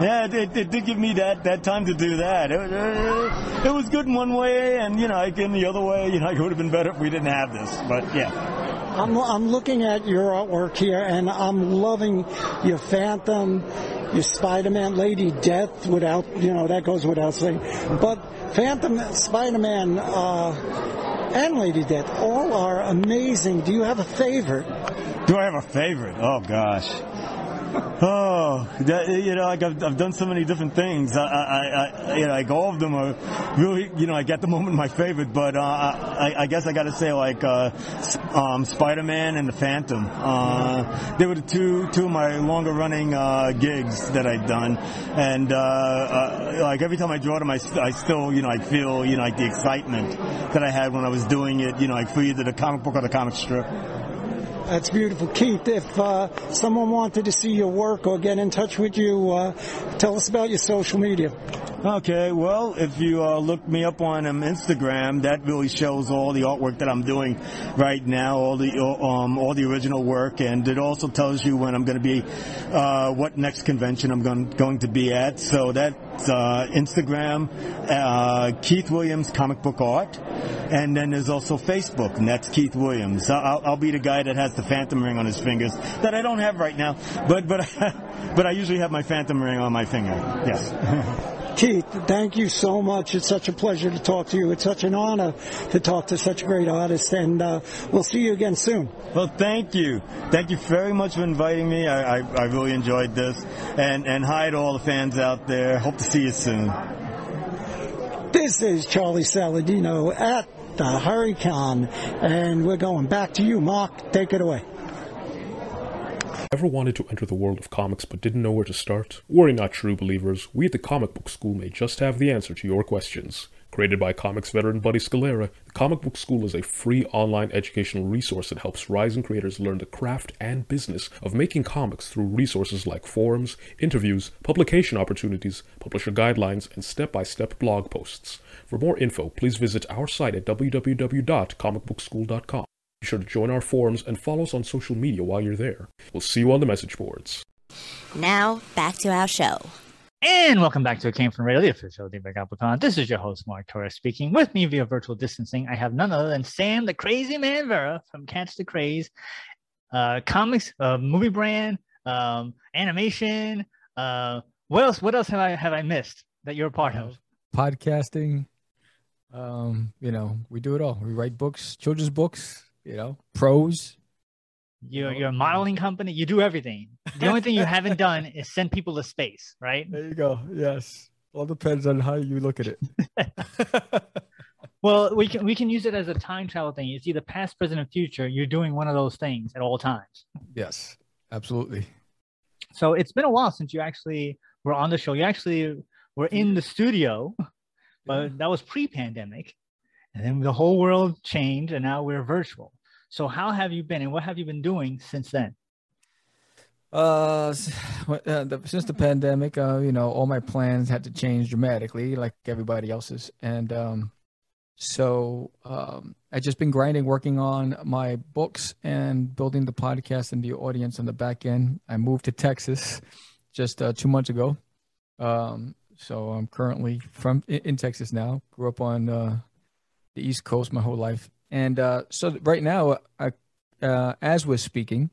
Speaker 14: Yeah, it, it, it, did give me that that time to do that. It, it, it was good in one way, and you know, in the other way, you know, it would have been better if we didn't have this. But yeah.
Speaker 13: I'm, I'm looking at your artwork here, and I'm loving your Phantom, your Spider-Man, Lady Death. Without you know that goes without saying, but Phantom, Spider-Man, uh, and Lady Death all are amazing. Do you have a favorite?
Speaker 14: Do I have a favorite? Oh gosh. Oh, that, you know, like I've, I've done so many different things. I, I, I, you know, like all of them are really, you know, I get the moment my favorite, but uh, I, I guess I got to say like uh, um, Spider-Man and the Phantom. Uh, they were the two two of my longer running uh, gigs that I've done, and uh, uh, like every time I draw them, I, I still, you know, I feel, you know, like the excitement that I had when I was doing it, you know, like for either the comic book or the comic strip.
Speaker 13: That's beautiful. Keith, if uh, someone wanted to see your work or get in touch with you, uh, tell us about your social media.
Speaker 14: Okay, well, if you uh, look me up on um, Instagram, that really shows all the artwork that I'm doing right now, all the um, all the original work, and it also tells you when I'm going to be, uh, what next convention I'm going, going to be at. So that's uh, Instagram, uh, Keith Williams Comic Book Art, and then there's also Facebook, and that's Keith Williams. I'll, I'll be the guy that has the Phantom ring on his fingers that I don't have right now, but but but I usually have my Phantom ring on my finger. Yes.
Speaker 13: Keith, thank you so much. It's such a pleasure to talk to you. It's such an honor to talk to such a great artist, and uh, we'll see you again soon.
Speaker 14: Well, thank you. Thank you very much for inviting me. I, I, I really enjoyed this. And, and hi to all the fans out there. Hope to see you soon.
Speaker 13: This is Charlie Saladino at the Hurricane, and we're going back to you, Mark. Take it away.
Speaker 15: Ever wanted to enter the world of comics but didn't know where to start? Worry not, true believers. We at the Comic Book School may just have the answer to your questions. Created by comics veteran Buddy Scalera, the Comic Book School is a free online educational resource that helps rising creators learn the craft and business of making comics through resources like forums, interviews, publication opportunities, publisher guidelines, and step by step blog posts. For more info, please visit our site at www.comicbookschool.com. Be sure to join our forums and follow us on social media while you're there. We'll see you on the message boards.
Speaker 6: Now, back to our show.
Speaker 1: And welcome back to A Came From Radio, the official Big Applecon. This is your host, Mark Torres, speaking. With me via virtual distancing, I have none other than Sam, the crazy man Vera from Catch the Craze, uh, comics, uh, movie brand, um, animation. Uh, what else? What else have I have I missed that you're a part of?
Speaker 16: podcasting. Um, you know, we do it all. We write books, children's books, you know, pros.
Speaker 1: You're you're a modeling company. You do everything. The only thing you haven't done is send people to space, right?
Speaker 16: There you go. Yes. All depends on how you look at it.
Speaker 1: Well, we can we can use it as a time travel thing. It's either past, present, and future. You're doing one of those things at all times.
Speaker 16: yes, absolutely.
Speaker 1: So it's been a while since you actually were on the show. You actually were in the studio, but that was pre-pandemic, and then the whole world changed, and now we're virtual. So how have you been, and what have you been doing since then?
Speaker 16: Uh, uh, since the pandemic, uh, you know, all my plans had to change dramatically, like everybody else's, and um, so um, I just been grinding, working on my books and building the podcast and the audience on the back end. I moved to Texas just uh, two months ago, um, so I'm currently from in Texas now. Grew up on uh, the East Coast my whole life, and uh, so right now, I, uh, as we're speaking.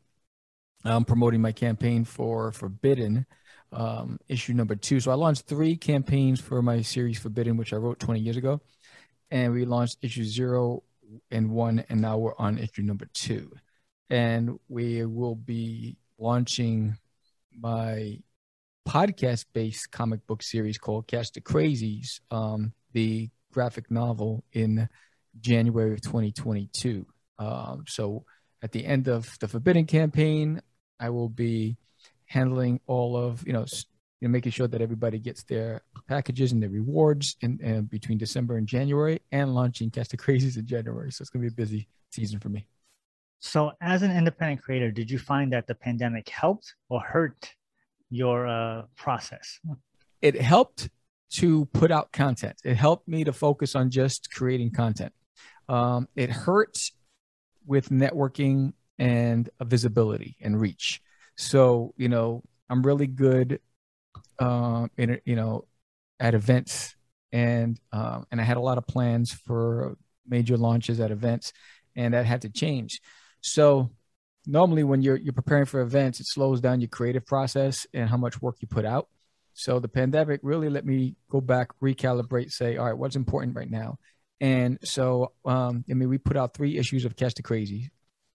Speaker 16: I'm promoting my campaign for Forbidden, um, issue number two. So I launched three campaigns for my series Forbidden, which I wrote 20 years ago, and we launched issue zero and one, and now we're on issue number two, and we will be launching my podcast-based comic book series called Catch the Crazies, um, the graphic novel in January of 2022. Um, so at the end of the Forbidden campaign, I will be handling all of you know, you know making sure that everybody gets their packages and their rewards in, in between December and January, and launching Catch the Crazies in January. So it's gonna be a busy season for me.
Speaker 1: So as an independent creator, did you find that the pandemic helped or hurt your uh, process?
Speaker 16: it helped to put out content. It helped me to focus on just creating content. Um, it hurt with networking and visibility and reach. So you know, I'm really good, um, in you know, at events, and um, and I had a lot of plans for major launches at events, and that had to change. So normally when you're you're preparing for events, it slows down your creative process and how much work you put out. So the pandemic really let me go back, recalibrate, say, all right, what's important right now? And so, um, I mean, we put out three issues of Catch the Crazy,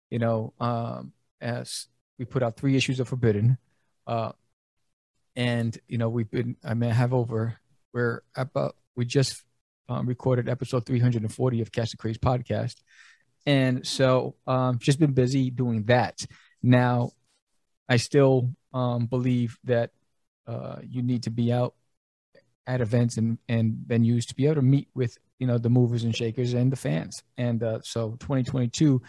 Speaker 16: you know, um, as we put out three issues of Forbidden, uh, and you know, we've been, I mean, I have over, we're about, we just um, recorded episode 340 of Catch the Crazy podcast, and so um, just been busy doing that. Now, I still um, believe that uh, you need to be out at events and, and venues to be able to meet with you know the movers and shakers and the fans. And uh, so 2022,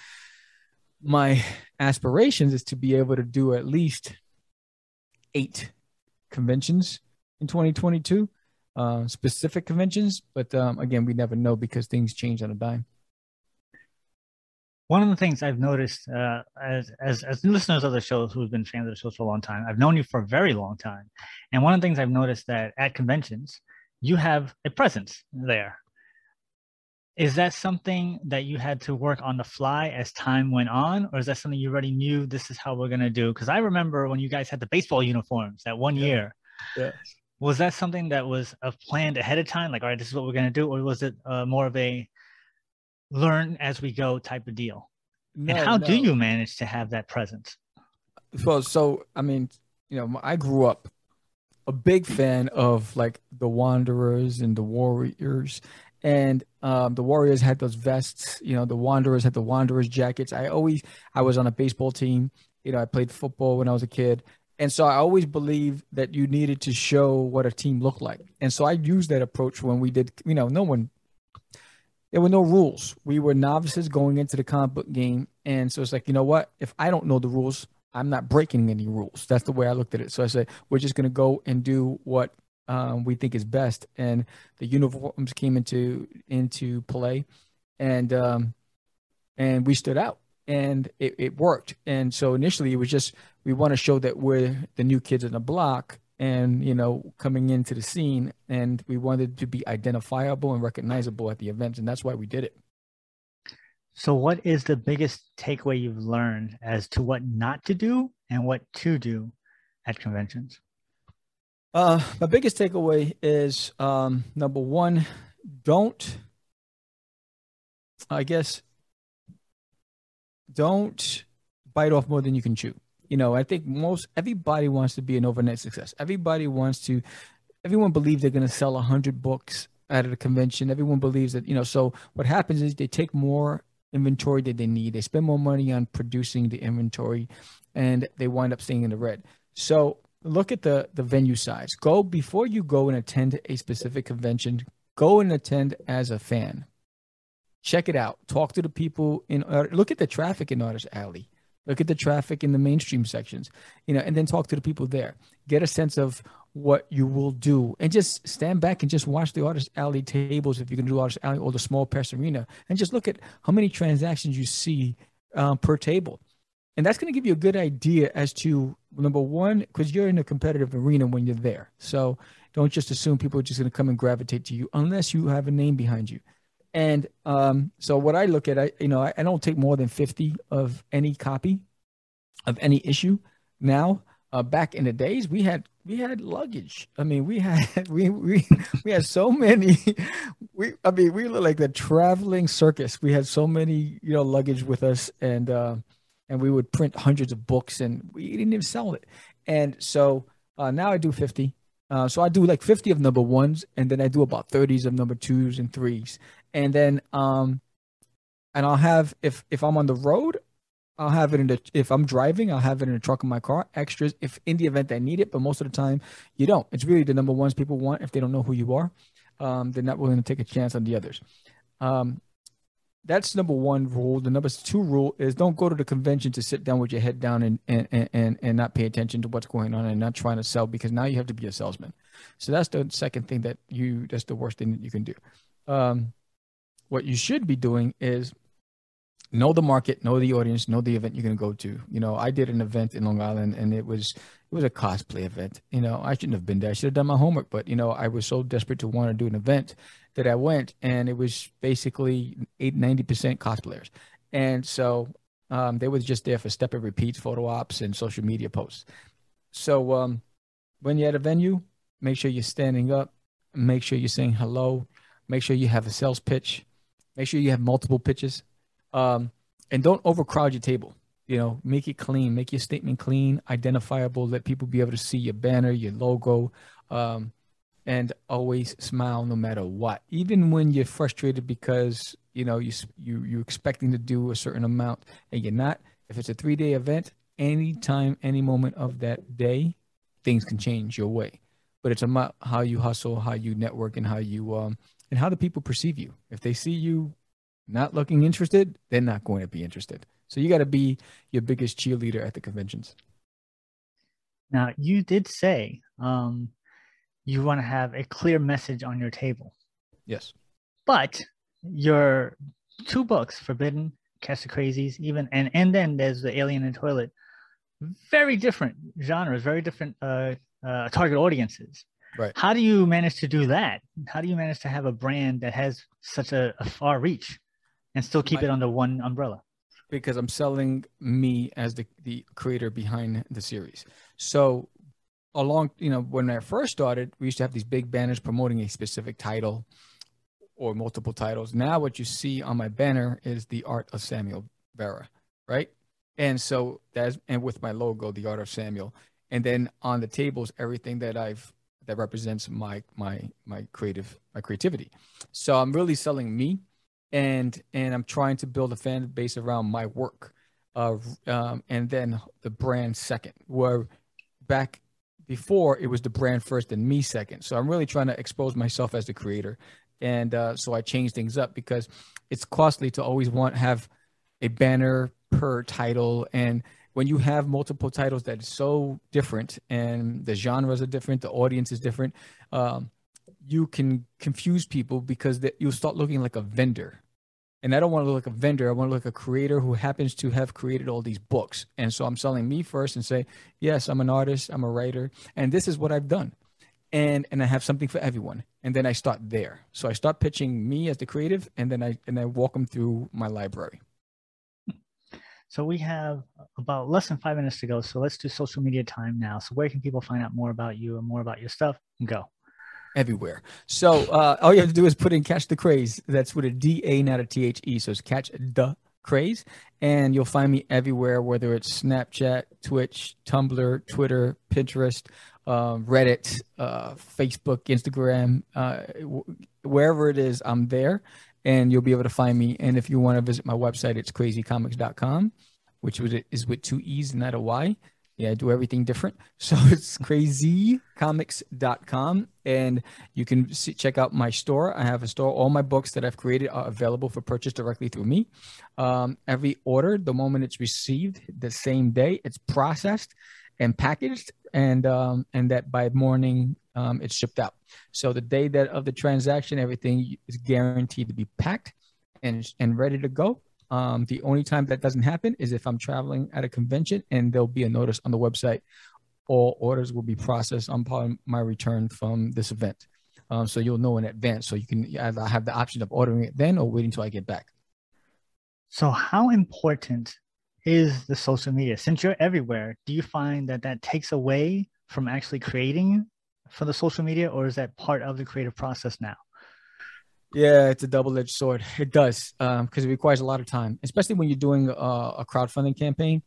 Speaker 16: my aspirations is to be able to do at least eight conventions in 2022, uh, specific conventions. But um, again, we never know because things change on a dime.
Speaker 1: One of the things I've noticed uh, as, as as listeners of the shows who've been fans of the shows for a long time, I've known you for a very long time, and one of the things I've noticed that at conventions, you have a presence there. Is that something that you had to work on the fly as time went on, or is that something you already knew this is how we're gonna do? Because I remember when you guys had the baseball uniforms that one year.
Speaker 16: Yeah.
Speaker 1: Was that something that was uh, planned ahead of time? Like, all right, this is what we're gonna do, or was it uh, more of a learn as we go type of deal?
Speaker 16: No,
Speaker 1: and how do you manage to have that presence?
Speaker 16: Well, so I mean, you know, I grew up a big fan of like the Wanderers and the Warriors, and um, the Warriors had those vests. You know, the Wanderers had the Wanderers jackets. I always, I was on a baseball team. You know, I played football when I was a kid, and so I always believed that you needed to show what a team looked like. And so I used that approach when we did. You know, no one there were no rules. We were novices going into the comic book game, and so it's like, you know what? If I don't know the rules, I'm not breaking any rules. That's the way I looked at it. So I said, we're just going to go and do what um, we think is best. And the uniforms came into into play, and um, and we stood out, and it, it worked. And so initially, it was just we want to show that we're the new kids in the block, and you know coming into the scene, and we wanted to be identifiable and recognizable at the events, and that's why we did it.
Speaker 1: So, what is the biggest takeaway you've learned as to what not to do and what to do at conventions?
Speaker 16: Uh, my biggest takeaway is um, number one, don't, I guess, don't bite off more than you can chew. You know, I think most everybody wants to be an overnight success. Everybody wants to, everyone believes they're going to sell a hundred books at a convention. Everyone believes that, you know, so what happens is they take more inventory that they need. They spend more money on producing the inventory and they wind up staying in the red. So look at the, the venue size. Go before you go and attend a specific convention, go and attend as a fan. Check it out. Talk to the people in look at the traffic in Artist Alley. Look at the traffic in the mainstream sections, you know, and then talk to the people there. Get a sense of what you will do and just stand back and just watch the artist alley tables if going to do artist alley or the small press arena and just look at how many transactions you see um, per table. And that's going to give you a good idea as to number one because you're in a competitive arena when you're there. So don't just assume people are just going to come and gravitate to you unless you have a name behind you and um, so what i look at i you know I, I don't take more than 50 of any copy of any issue. Now uh, back in the days we had we had luggage. I mean we had we we, we had so many we i mean we looked like the traveling circus. We had so many you know luggage with us and uh and we would print hundreds of books and we didn't even sell it. And so uh, now i do 50 uh, so i do like 50 of number ones and then i do about 30s of number twos and threes and then um and i'll have if if i'm on the road I'll have it in the if I'm driving, I'll have it in the trunk of my car. Extras if in the event I need it, but most of the time you don't. It's really the number ones people want if they don't know who you are. Um, they're not willing to take a chance on the others. Um, that's number one rule. The number two rule is don't go to the convention to sit down with your head down and and and, and not pay attention to what's going on and not trying to sell because now you have to be a salesman. So that's the second thing that you that's the worst thing that you can do. Um, what you should be doing is know the market, know the audience, know the event you're going to go to. You know, I did an event in Long Island and it was it was a cosplay event. You know, I shouldn't have been there. I should have done my homework, but you know, I was so desperate to want to do an event that I went and it was basically 8 90% cosplayers. And so um, they were just there for step and repeats, photo ops and social media posts. So um, when you're at a venue, make sure you're standing up, make sure you're saying hello, make sure you have a sales pitch, make sure you have multiple pitches um, and don't overcrowd your table. You know, make it clean, make your statement clean, identifiable. Let people be able to see your banner, your logo, um, and always smile no matter what. Even when you're frustrated because you know you you you're expecting to do a certain amount and you're not. If it's a three day event, anytime, any moment of that day, things can change your way. But it's about how you hustle, how you network, and how you um and how the people perceive you. If they see you not looking interested, they're not going to be interested. So you got to be your biggest cheerleader at the conventions.
Speaker 1: Now, you did say um, you want to have a clear message on your table.
Speaker 16: Yes.
Speaker 1: But your two books, Forbidden, Catch the Crazies, even, and, and then there's The Alien and Toilet, very different genres, very different uh, uh, target audiences.
Speaker 16: Right.
Speaker 1: How do you manage to do that? How do you manage to have a brand that has such a, a far reach? And still keep it under one umbrella.
Speaker 16: because I'm selling me as the, the creator behind the series. So along, you know, when I first started, we used to have these big banners promoting a specific title or multiple titles. Now what you see on my banner is the art of Samuel Vera, right? And so that's and with my logo, the art of Samuel. And then on the tables, everything that I've that represents my my my creative my creativity. So I'm really selling me and and I'm trying to build a fan base around my work, uh, um, and then the brand second. Where back before it was the brand first and me second. So I'm really trying to expose myself as the creator and uh, so I changed things up because it's costly to always want have a banner per title and when you have multiple titles that is so different and the genres are different the audience is different um, you can confuse people because that you'll start looking like a vendor and I don't want to look like a vendor. I want to look like a creator who happens to have created all these books. And so I'm selling me first and say, yes, I'm an artist, I'm a writer, and this is what I've done. And and I have something for everyone. And then I start there. So I start pitching me as the creative, and then I and I walk them through my library.
Speaker 1: So we have about less than five minutes to go. So let's do social media time now. So where can people find out more about you and more about your stuff? Go
Speaker 16: everywhere. So uh, all you have to do is put in "Catch the Craze." That's with a D A, not a T H E. So it's "Catch the Craze," and you'll find me everywhere, whether it's Snapchat, Twitch, Tumblr, Twitter, Pinterest, uh, Reddit, uh, Facebook, Instagram, uh, w- wherever it is, I'm there, and you'll be able to find me. And if you want to visit my website, it's crazycomics.com, which is with two E's and not a Y. Yeah, I do everything different. So it's crazycomics.com and you can see, check out my store. I have a store. All my books that I've created are available for purchase directly through me. Um, every order, the moment it's received, the same day, it's processed and packaged, and um, and that by morning um, it's shipped out. So the day that of the transaction, everything is guaranteed to be packed and and ready to go. Um, the only time that doesn't happen is if I'm traveling at a convention and there'll be a notice on the website. All orders will be processed upon my return from this event. Um, so you'll know in advance. So you can either have the option of ordering it then or waiting until I get back.
Speaker 1: So, how important is the social media? Since you're everywhere, do you find that that takes away from actually creating for the social media, or is that part of the creative process now?
Speaker 16: Yeah, it's a double-edged sword. It does because um, it requires a lot of time, especially when you're doing a, a crowdfunding campaign.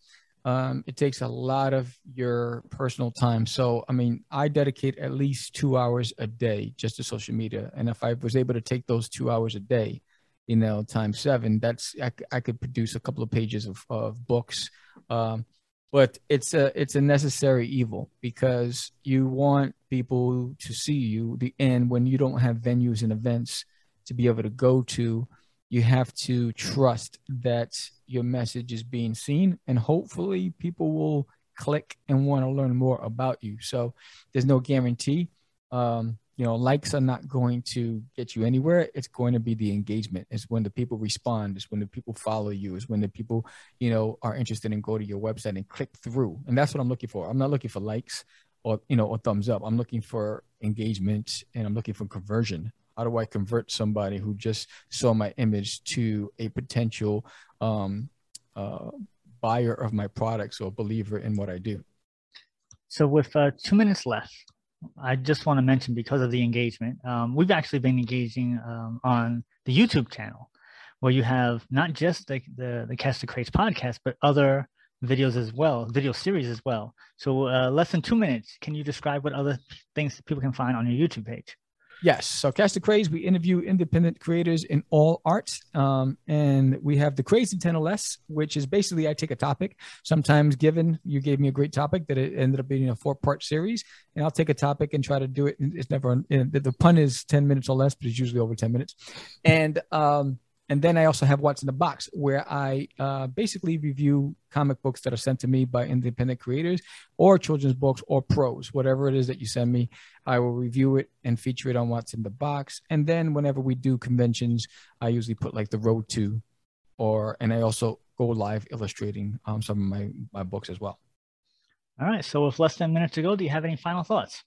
Speaker 16: Um, it takes a lot of your personal time. So, I mean, I dedicate at least two hours a day just to social media, and if I was able to take those two hours a day, you know, times seven, that's I, I could produce a couple of pages of, of books. Um, but it's a it's a necessary evil because you want people to see you. The end when you don't have venues and events to be able to go to, you have to trust that your message is being seen and hopefully people will click and want to learn more about you. So there's no guarantee. Um, you know, likes are not going to get you anywhere. It's going to be the engagement. It's when the people respond. It's when the people follow you. It's when the people, you know, are interested in go to your website and click through. And that's what I'm looking for. I'm not looking for likes or you know or thumbs up. I'm looking for engagement and I'm looking for conversion how do I convert somebody who just saw my image to a potential um, uh, buyer of my products or believer in what I do?
Speaker 1: So, with uh, two minutes left, I just want to mention because of the engagement, um, we've actually been engaging um, on the YouTube channel where you have not just the, the, the Catch the Craze podcast, but other videos as well, video series as well. So, uh, less than two minutes, can you describe what other things people can find on your YouTube page?
Speaker 16: Yes. So Catch the Craze, we interview independent creators in all arts. Um, and we have the Crazy 10 or less, which is basically I take a topic. Sometimes given you gave me a great topic that it ended up being a four part series. And I'll take a topic and try to do it. It's never, the pun is 10 minutes or less, but it's usually over 10 minutes. And um, and then I also have What's in the Box, where I uh, basically review comic books that are sent to me by independent creators or children's books or prose, whatever it is that you send me. I will review it and feature it on What's in the Box. And then whenever we do conventions, I usually put like the road to, or and I also go live illustrating um, some of my, my books as well.
Speaker 1: All right. So with less than a minute to go, do you have any final thoughts?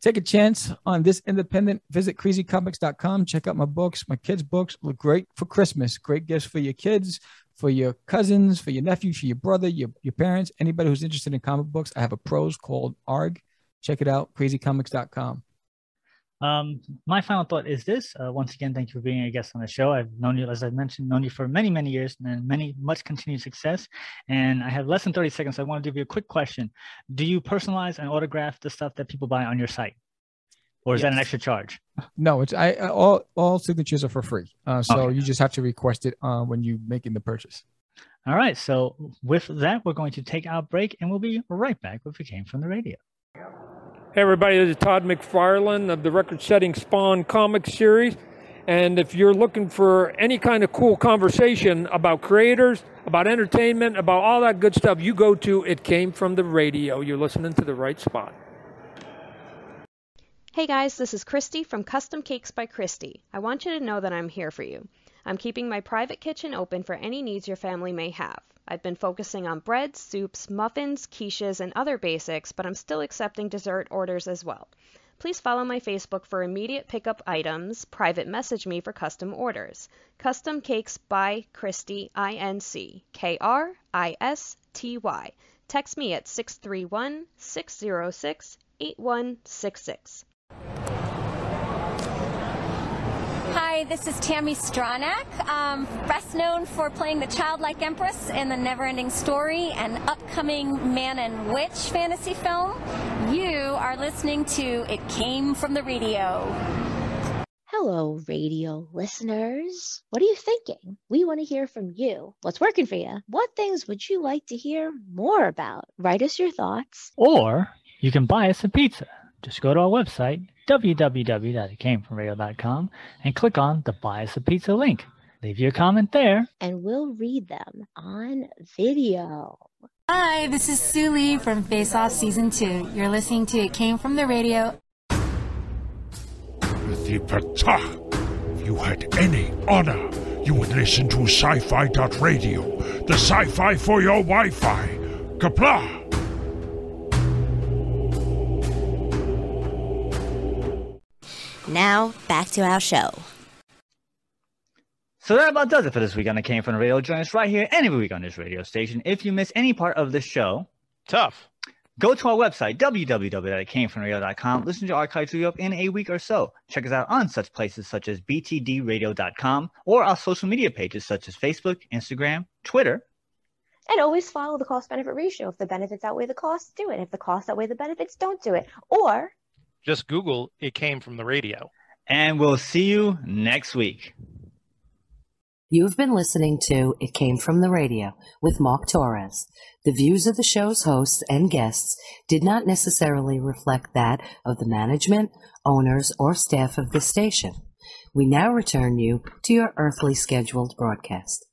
Speaker 16: Take a chance on this independent. Visit crazycomics.com. Check out my books. My kids' books look great for Christmas. Great gifts for your kids, for your cousins, for your nephew, for your brother, your, your parents, anybody who's interested in comic books. I have a prose called ARG. Check it out, crazycomics.com.
Speaker 1: Um, my final thought is this. Uh, once again, thank you for being a guest on the show. I've known you, as I mentioned, known you for many, many years and many, much continued success. And I have less than 30 seconds. So I want to give you a quick question. Do you personalize and autograph the stuff that people buy on your site? Or is yes. that an extra charge?
Speaker 16: No, it's I, all all signatures are for free. Uh, so okay. you just have to request it uh, when you making the purchase.
Speaker 1: All right. So with that, we're going to take our break and we'll be right back with It Came from the Radio.
Speaker 17: Hey everybody, this is Todd McFarlane of the record-setting Spawn comic series. And if you're looking for any kind of cool conversation about creators, about entertainment, about all that good stuff, you go to It Came From the Radio. You're listening to the right spot.
Speaker 18: Hey guys, this is Christy from Custom Cakes by Christy. I want you to know that I'm here for you. I'm keeping my private kitchen open for any needs your family may have. I've been focusing on breads, soups, muffins, quiches, and other basics, but I'm still accepting dessert orders as well. Please follow my Facebook for immediate pickup items, private message me for custom orders. Custom Cakes by Christy, INC, K R I S T Y. Text me at 631 606 8166.
Speaker 19: Hi, this is Tami Stronach, um, best known for playing the childlike empress in the Neverending Story and upcoming Man and Witch fantasy film. You are listening to It Came from the Radio.
Speaker 4: Hello, radio listeners. What are you thinking? We want to hear from you. What's working for you? What things would you like to hear more about? Write us your thoughts.
Speaker 1: Or you can buy us a pizza. Just go to our website, www.itcamefromradio.com, and click on the Buy Us a Pizza link. Leave your comment there.
Speaker 4: And we'll read them on video.
Speaker 20: Hi, this is Sue Lee from Face Off Season 2. You're listening to It Came From the Radio.
Speaker 21: Pata. If you had any honor, you would listen to sci-fi radio, the sci-fi for your Wi-Fi. Kapla!
Speaker 6: Now, back to our show.
Speaker 1: So that about does it for this week on the Came From the Radio. Join us right here any week on this radio station. If you miss any part of this show,
Speaker 2: tough.
Speaker 1: Go to our website, www.camefromradio.com. Listen to archives we up in a week or so. Check us out on such places such as btdradio.com or our social media pages such as Facebook, Instagram, Twitter.
Speaker 4: And always follow the cost benefit ratio. If the benefits outweigh the costs, do it. If the costs outweigh the benefits, don't do it. Or
Speaker 2: just Google it came from the radio.
Speaker 1: And we'll see you next week.
Speaker 22: You've been listening to It Came From the Radio with Mark Torres. The views of the show's hosts and guests did not necessarily reflect that of the management, owners, or staff of the station. We now return you to your earthly scheduled broadcast.